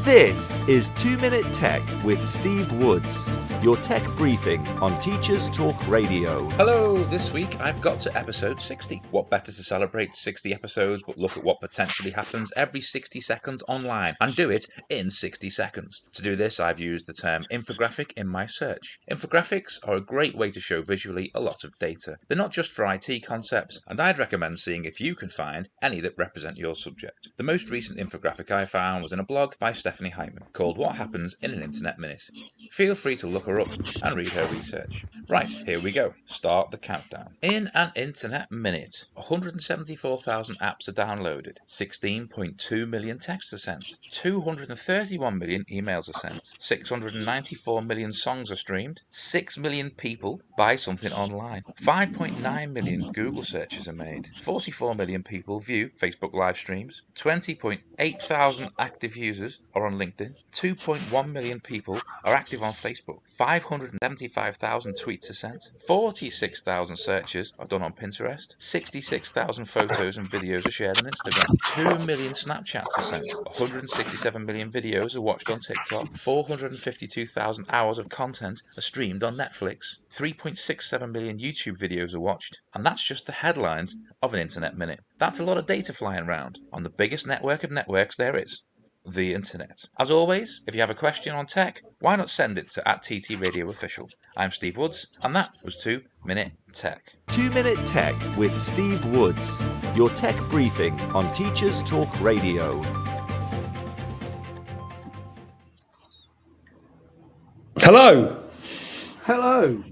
This is 2 Minute Tech with Steve Woods, your tech briefing on Teachers Talk Radio. Hello, this week I've got to episode 60. What better to celebrate 60 episodes but look at what potentially happens every 60 seconds online and do it in 60 seconds. To do this, I've used the term infographic in my search. Infographics are a great way to show visually a lot of data. They're not just for IT concepts, and I'd recommend seeing if you can find any that represent your subject. The most recent infographic I found was in a blog by Stephanie Hyman called What Happens in an Internet Minute. Feel free to look her up and read her research. Right, here we go. Start the countdown. In an Internet Minute, 174,000 apps are downloaded, 16.2 million texts are sent, 231 million emails are sent, 694 million songs are streamed, 6 million people buy something online, 5.9 million Google searches are made, 44 million people view Facebook live streams, 20.8 thousand active users are on LinkedIn, 2.1 million people are active on Facebook, 575,000 tweets are sent, 46,000 searches are done on Pinterest, 66,000 photos and videos are shared on Instagram, 2 million Snapchats are sent, 167 million videos are watched on TikTok, 452,000 hours of content are streamed on Netflix, 3.67 million YouTube videos are watched, and that's just the headlines of an internet minute. That's a lot of data flying around on the biggest network of networks there is the internet. As always, if you have a question on tech, why not send it to at TT Radio Official. I'm Steve Woods, and that was 2 Minute Tech. 2 Minute Tech with Steve Woods, your tech briefing on Teachers Talk Radio. Hello. Hello.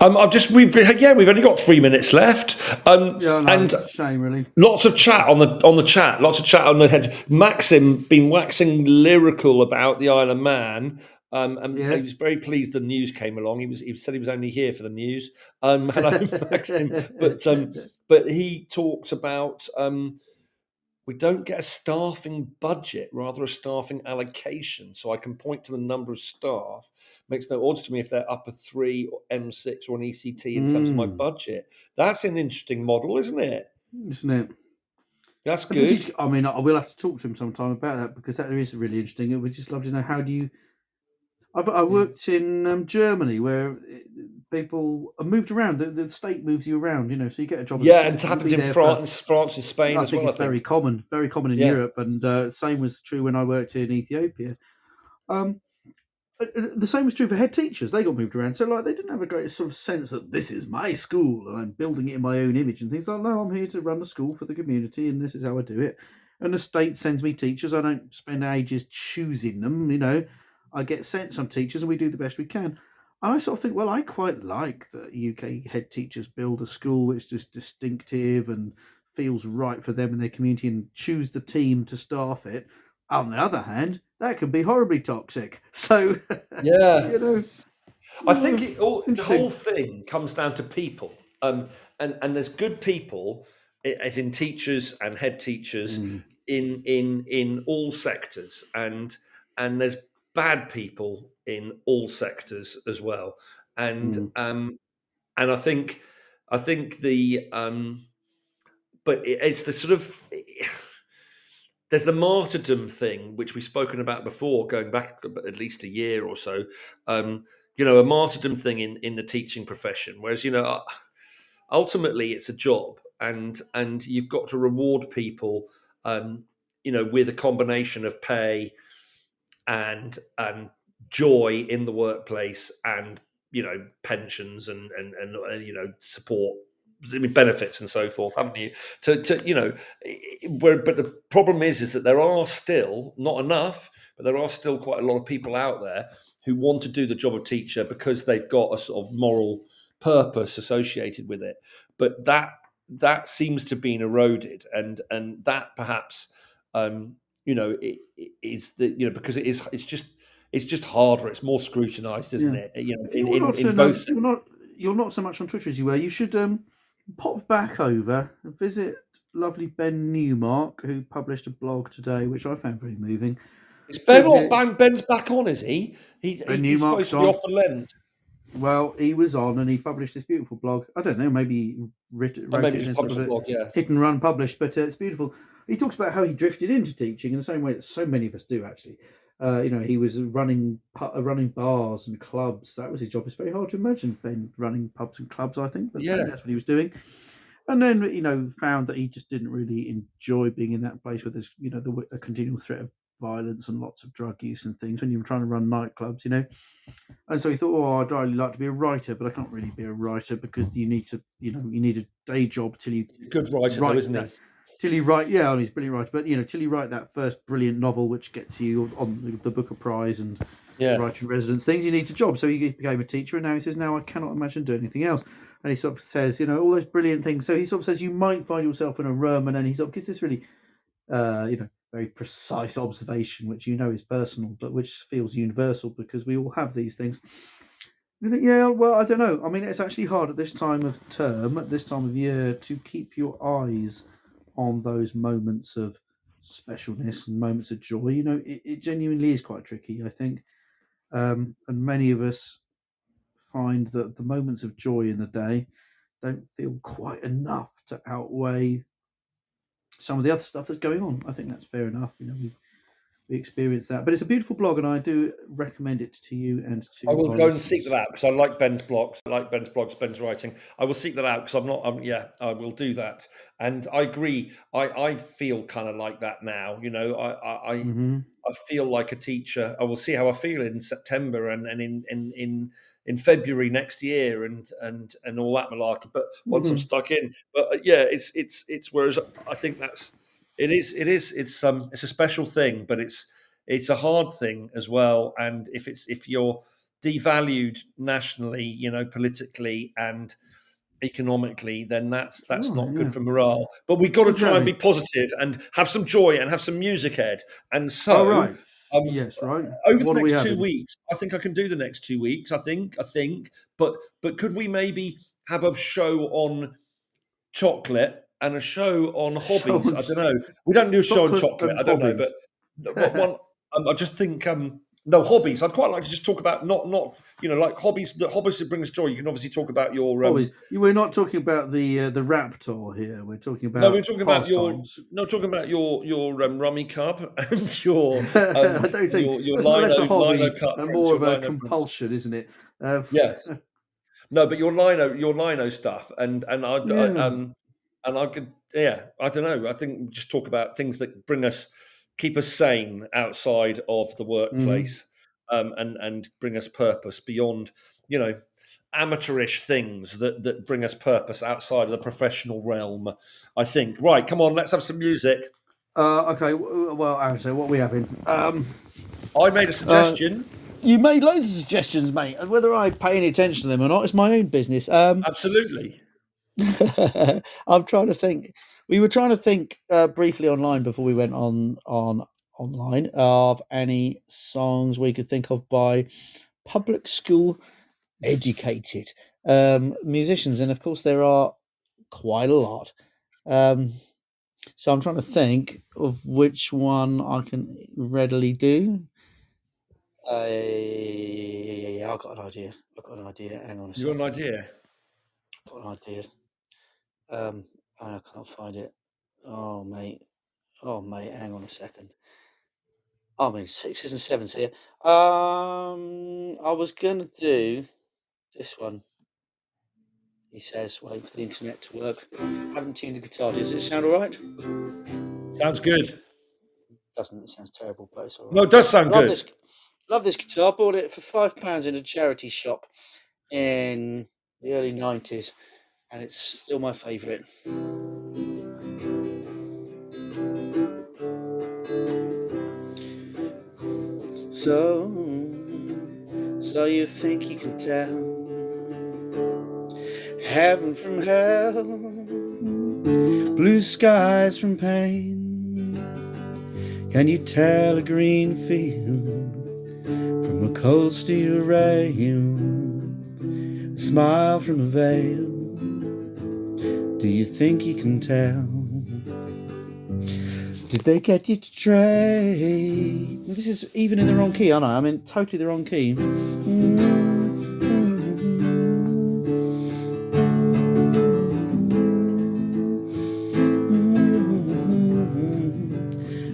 Um, I've just we've yeah we've only got three minutes left. Um, Yeah, no, and shame, really. lots of chat on the on the chat. Lots of chat on the head. Maxim been waxing lyrical about the Isle of Man. Um, and Yeah. he was very pleased the news came along. He was he said he was only here for the news. Um, hello, Maxim. But um, but he talked about um, we don't get a staffing budget, rather a staffing allocation. So I can point to the number of staff. Makes no odds to me if they're upper three or M6 or an ECT in terms of my Mm. budget. That's an interesting model, isn't it? Isn't it? That's But good. is- I mean, I will have to talk to him sometime about that because that is really interesting. It would just love to know how do you. I've I worked in um, Germany where people are moved around. The, the state moves you around, you know, so you get a job. Yeah, and it happens in there for- France, France and Spain I as think well. I it's very think. common, very common in Yeah. Europe, and uh, same was true when I worked in Ethiopia. Um, uh, uh, the same was true for head teachers; they got moved around, so like they didn't have a great sort of sense that this is my school and I'm building it in my own image and things like. No, I'm here to run the school for the community, and this is how I do it. And the state sends me teachers. I don't spend ages choosing them. You know, I get sent some teachers, and we do the best we can. And I sort of think, well, I quite like that UK head teachers build a school which is distinctive and feels right for them and their community and choose the team to staff it. On the other hand, that can be horribly toxic. So, Yeah. you know, I think it all, the whole thing comes down to people, um, and and there's good people, as in teachers and head teachers Mm. in in in all sectors, and and there's bad people in all sectors as well, and Mm. um, and I think I think the um, but it, it's the sort of there's the martyrdom thing which we've spoken about before, going back at least a year or so. Um, you know, a martyrdom thing in in the teaching profession, whereas you know, ultimately it's a job, and and you've got to reward people, um, you know, with a combination of pay and and joy in the workplace and you know pensions and and and, and you know support benefits and so forth, haven't you? To, to you know, where but the problem is is that there are still not enough, but there are still quite a lot of people out there who want to do the job of teacher because they've got a sort of moral purpose associated with it. But that that seems to have been eroded, and and that perhaps um, you know it, it is the you know because it is it's just it's just harder, it's more scrutinised, isn't Yeah. it? You know, in, you're in, not, in uh, both. you're not you're not so much on Twitter as you were. You should um, pop back over and visit lovely Ben Newmark, who published a blog today, which I found very moving. Is Ben, ben Ben's back on, is he? he, he's Newmark's supposed to be on. off for Lent. Well, he was on and he published this beautiful blog. I don't know, maybe he writ, wrote maybe it just published a blog, yeah. hit and run published, but uh, it's beautiful. He talks about how he drifted into teaching in the same way that so many of us do, actually. Uh, you know, he was running uh, running bars and clubs. That was his job. It's very hard to imagine Ben running pubs and clubs. I think, but Yeah. that's what he was doing. And then you know found that he just didn't really enjoy being in that place where there's you know the a continual threat of violence and lots of drug use and things when you were trying to run nightclubs, you know. And so he thought, oh, I'd really like to be a writer, but I can't really be a writer because you need to, you know, you need a day job till you Good writer, though, isn't he? That- till you write. Yeah, and he's a brilliant writer, but you know, till you write that first brilliant novel which gets you on the, the Booker Prize and Yeah. writing residence things, you need a job. So he became a teacher, and now he says, now I cannot imagine doing anything else. And he sort of says, you know, all those brilliant things. So he sort of says you might find yourself in a room, and then he sort of gives this really, uh, you know, very precise observation, which you know is personal, but which feels universal because we all have these things. You think, yeah, well, I don't know. I mean, it's actually hard at this time of term, at this time of year, to keep your eyes on those moments of specialness and moments of joy. You know, it, it genuinely is quite tricky, I think. Um, and many of us find that the moments of joy in the day don't feel quite enough to outweigh some of the other stuff that's going on. I think that's fair enough. You know, we we experience that, but it's a beautiful blog, and I do recommend it to you and to. I will go and seek that out because I like Ben's blogs. I like Ben's blogs, Ben's writing. I will seek that out because I'm not. I'm, yeah, I will do that. And I agree. I I feel kind of like that now. You know, I I I, Mhm. I feel like a teacher. I will see how I feel in September and, and in, in in in February next year and and and all that malarkey. But once I'm Mhm. stuck in, but uh, yeah, it's it's it's. Whereas I think that's it is it is it's um it's a special thing, but it's it's a hard thing as well. And if it's if you're devalued nationally, you know, politically and economically, then that's that's Sure, not good for morale. But we've got to try and be positive and have some joy and have some music, Ed. And so oh right, um, yes, right. over What the are we next two weeks, I think I can do the next two weeks. I think, I think, but but could we maybe have a show on chocolate and a show on hobbies? on I don't know. We don't do a show on chocolate. I don't know, hobbies. but one? Um, I just think um, no hobbies. I'd quite like to just talk about not not you know like hobbies. The hobbies that bring us joy. You can obviously talk about your. Um, Always. We're not talking about the uh, the Raptor here. We're talking about. no, we're talking about your pastimes. no, talking about your your um, Rummikub and your um, I don't think your, your not less a lino, hobby lino cut and more of a lino compulsion, isn't it? Uh, Yes. No, but your lino, your lino stuff, and and I, I um, and I could, yeah, I don't know. I think just talk about things that bring us, keep us sane outside of the workplace, um, and and bring us purpose beyond, you know, amateurish things that that bring us purpose outside of the professional realm. I think. Right, come on, let's have some music. Uh, okay. Well, Aaron, so what are we having? Um, I made a suggestion. you made loads of suggestions, mate, and whether I pay any attention to them or not is my own business. Um, Absolutely. I'm trying to think. We were trying to think uh, briefly online before we went on on online of any songs we could think of by public school educated um, musicians, and of course there are quite a lot. Um, so I'm trying to think of which one I can readily do. Uh, yeah, yeah, yeah, I've got an idea. I've got an idea. Hang on a You got an idea? I've got an idea. Um, and I can't find it. Oh, mate. Oh, mate. Hang on a second. Oh, I mean, sixes and sevens here. Um, I was gonna do this one. He says, "Wait for the internet to work." haven't tuned the guitar. Does it sound all right? Sounds good. Doesn't. It sounds terrible, but it's all right. No, it does sound love good. this. Love this guitar. Bought it for five pounds in a charity shop in the early nineties, and it's still my favourite. So, so you think you can tell heaven from hell, blue skies from pain? Can you tell a green field from a cold steel rail? A smile from a veil. Do you think you can tell? Did they get you to trade? This is even in the wrong key, aren't I? I'm in totally the wrong key.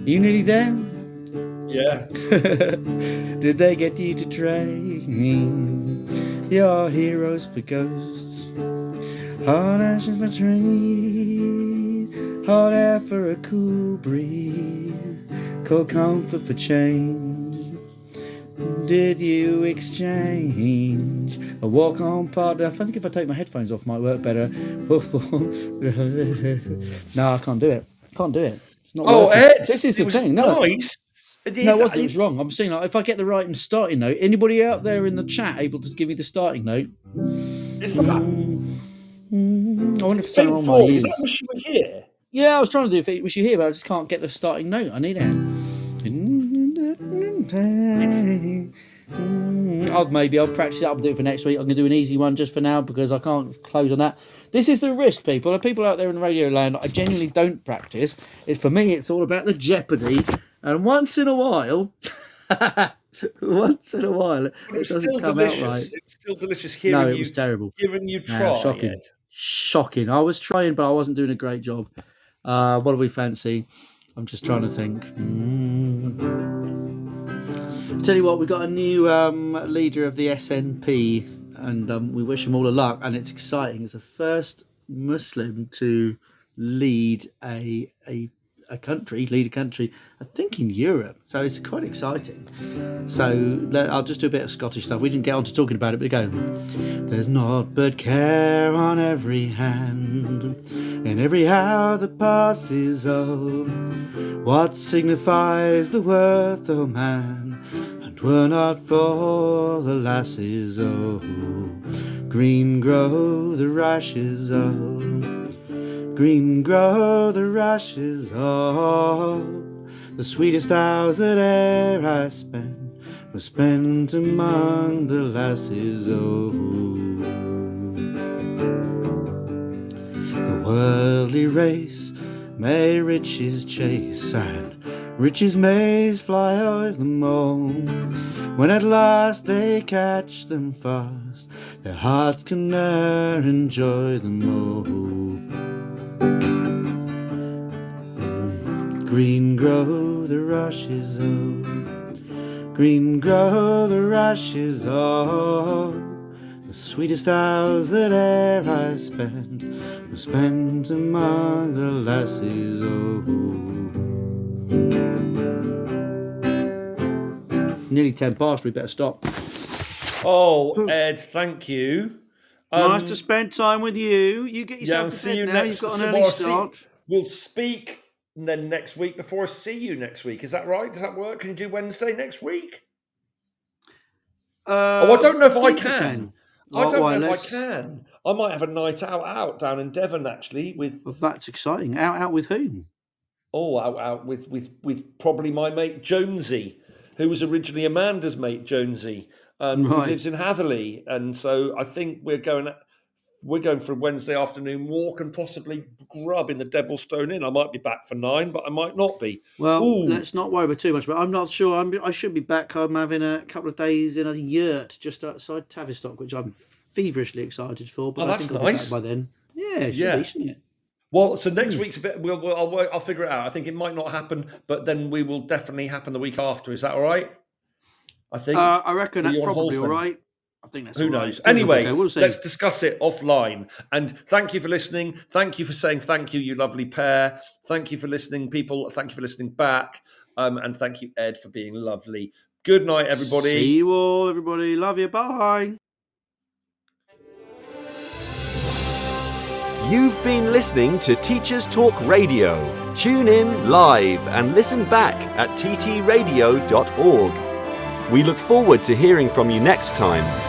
You nearly there? Yeah. Did they get you to trade your heroes for ghosts? Hard ashes for trees, hot air for a cool breeze, cold comfort for change. Did you exchange a walk on part? I think if I take my headphones off, might work better. no, I can't do it. Can't do it. It's not Oh, working. Ed, this is the thing. No, nice. No, it is- wasn't. It was wrong. I'm seeing like, if I get the right starting note, anybody out there in the chat able to give me the starting note? Is that Mm, I wonder if it's something Ben wrong with my Ford? Is that what you were here? Yeah, I was trying to do was you here, but I just can't get the starting note. I need it. Mm, I'll, maybe I'll practice it. I'll do it for next week. I'm going to do an easy one just for now because I can't close on that. This is the risk, people. The people out there in radio land, I genuinely don't practice. It's for me. It's all about the jeopardy. And once in a while, once in a while, it doesn't still come delicious. out right. It's still delicious hearing No, it you, was terrible. hearing you No, try. shocking. Ed. Shocking. I was trying, but I wasn't doing a great job. Uh, what do we fancy? I'm just trying to think. Mm. Tell you what, we've got a new um, leader of the SNP, and um, we wish him all the luck. And it's exciting. It's the first Muslim to lead a a a country, lead a country. I think in Europe. So it's quite exciting. So I'll just do a bit of Scottish stuff. We didn't get on to talking about it, but go. There's naught but care on every hand, and every hour that passes, oh, what signifies the worth of man? And were not for the lasses, oh, green grow the rashes, oh, green grow the rushes all. the sweetest hours that e'er I spent were spent among the lasses, oh. The worldly race may riches chase, and riches may fly o'er them all. When at last they catch them fast, their hearts can ne'er enjoy them all. Green grow the rushes, oh, green grow the rushes, oh. The sweetest hours that e'er I spent were spent among the lasses, oh. Nearly ten past, we better stop. Oh, Ed, thank you. Um, nice to spend time with you. You get yeah, yourself I'll to see you now. next. You've got an early I'll see- start. we'll speak then next week before I see you next week. Is that right? Does that work? Can you do Wednesday next week? Uh, oh, I don't know if I think can. I don't right, know if I can. I might have a night out out down in Devon actually with Well, that's exciting. Out, out with whom? oh out out with with with probably my mate Jonesy, who was originally Amanda's mate Jonesy, um, who lives in Hatherleigh, and so I think we're going we're going for a Wednesday afternoon walk and possibly grub in the Devilstone Inn. I might be back for nine, but I might not be. Well, Ooh. let's not worry about too much. But I'm not sure. I'm, I should be back. I'm having a couple of days in a yurt just outside Tavistock, which I'm feverishly excited for. But Oh, I that's think I'll be nice. back by then. Yeah, should Yeah. be, shouldn't it? Well, so next Hmm. week's a bit. We'll, we'll I'll, work, I'll figure it out. I think it might not happen, but then we will definitely happen the week after. Is that all right? I think. Uh, I reckon that's you on hold probably all right. I think that's Who all right. knows? Think Anyway, okay. we'll let's discuss it offline. And thank you for listening. Thank you for saying thank you, you lovely pair. Thank you for listening, people. Thank you for listening back. Um, and thank you, Ed, for being lovely. Good night, everybody. See you all, everybody. Love you. Bye. You've been listening to Teachers Talk Radio. Tune in live and listen back at ttradio.org. We look forward to hearing from you next time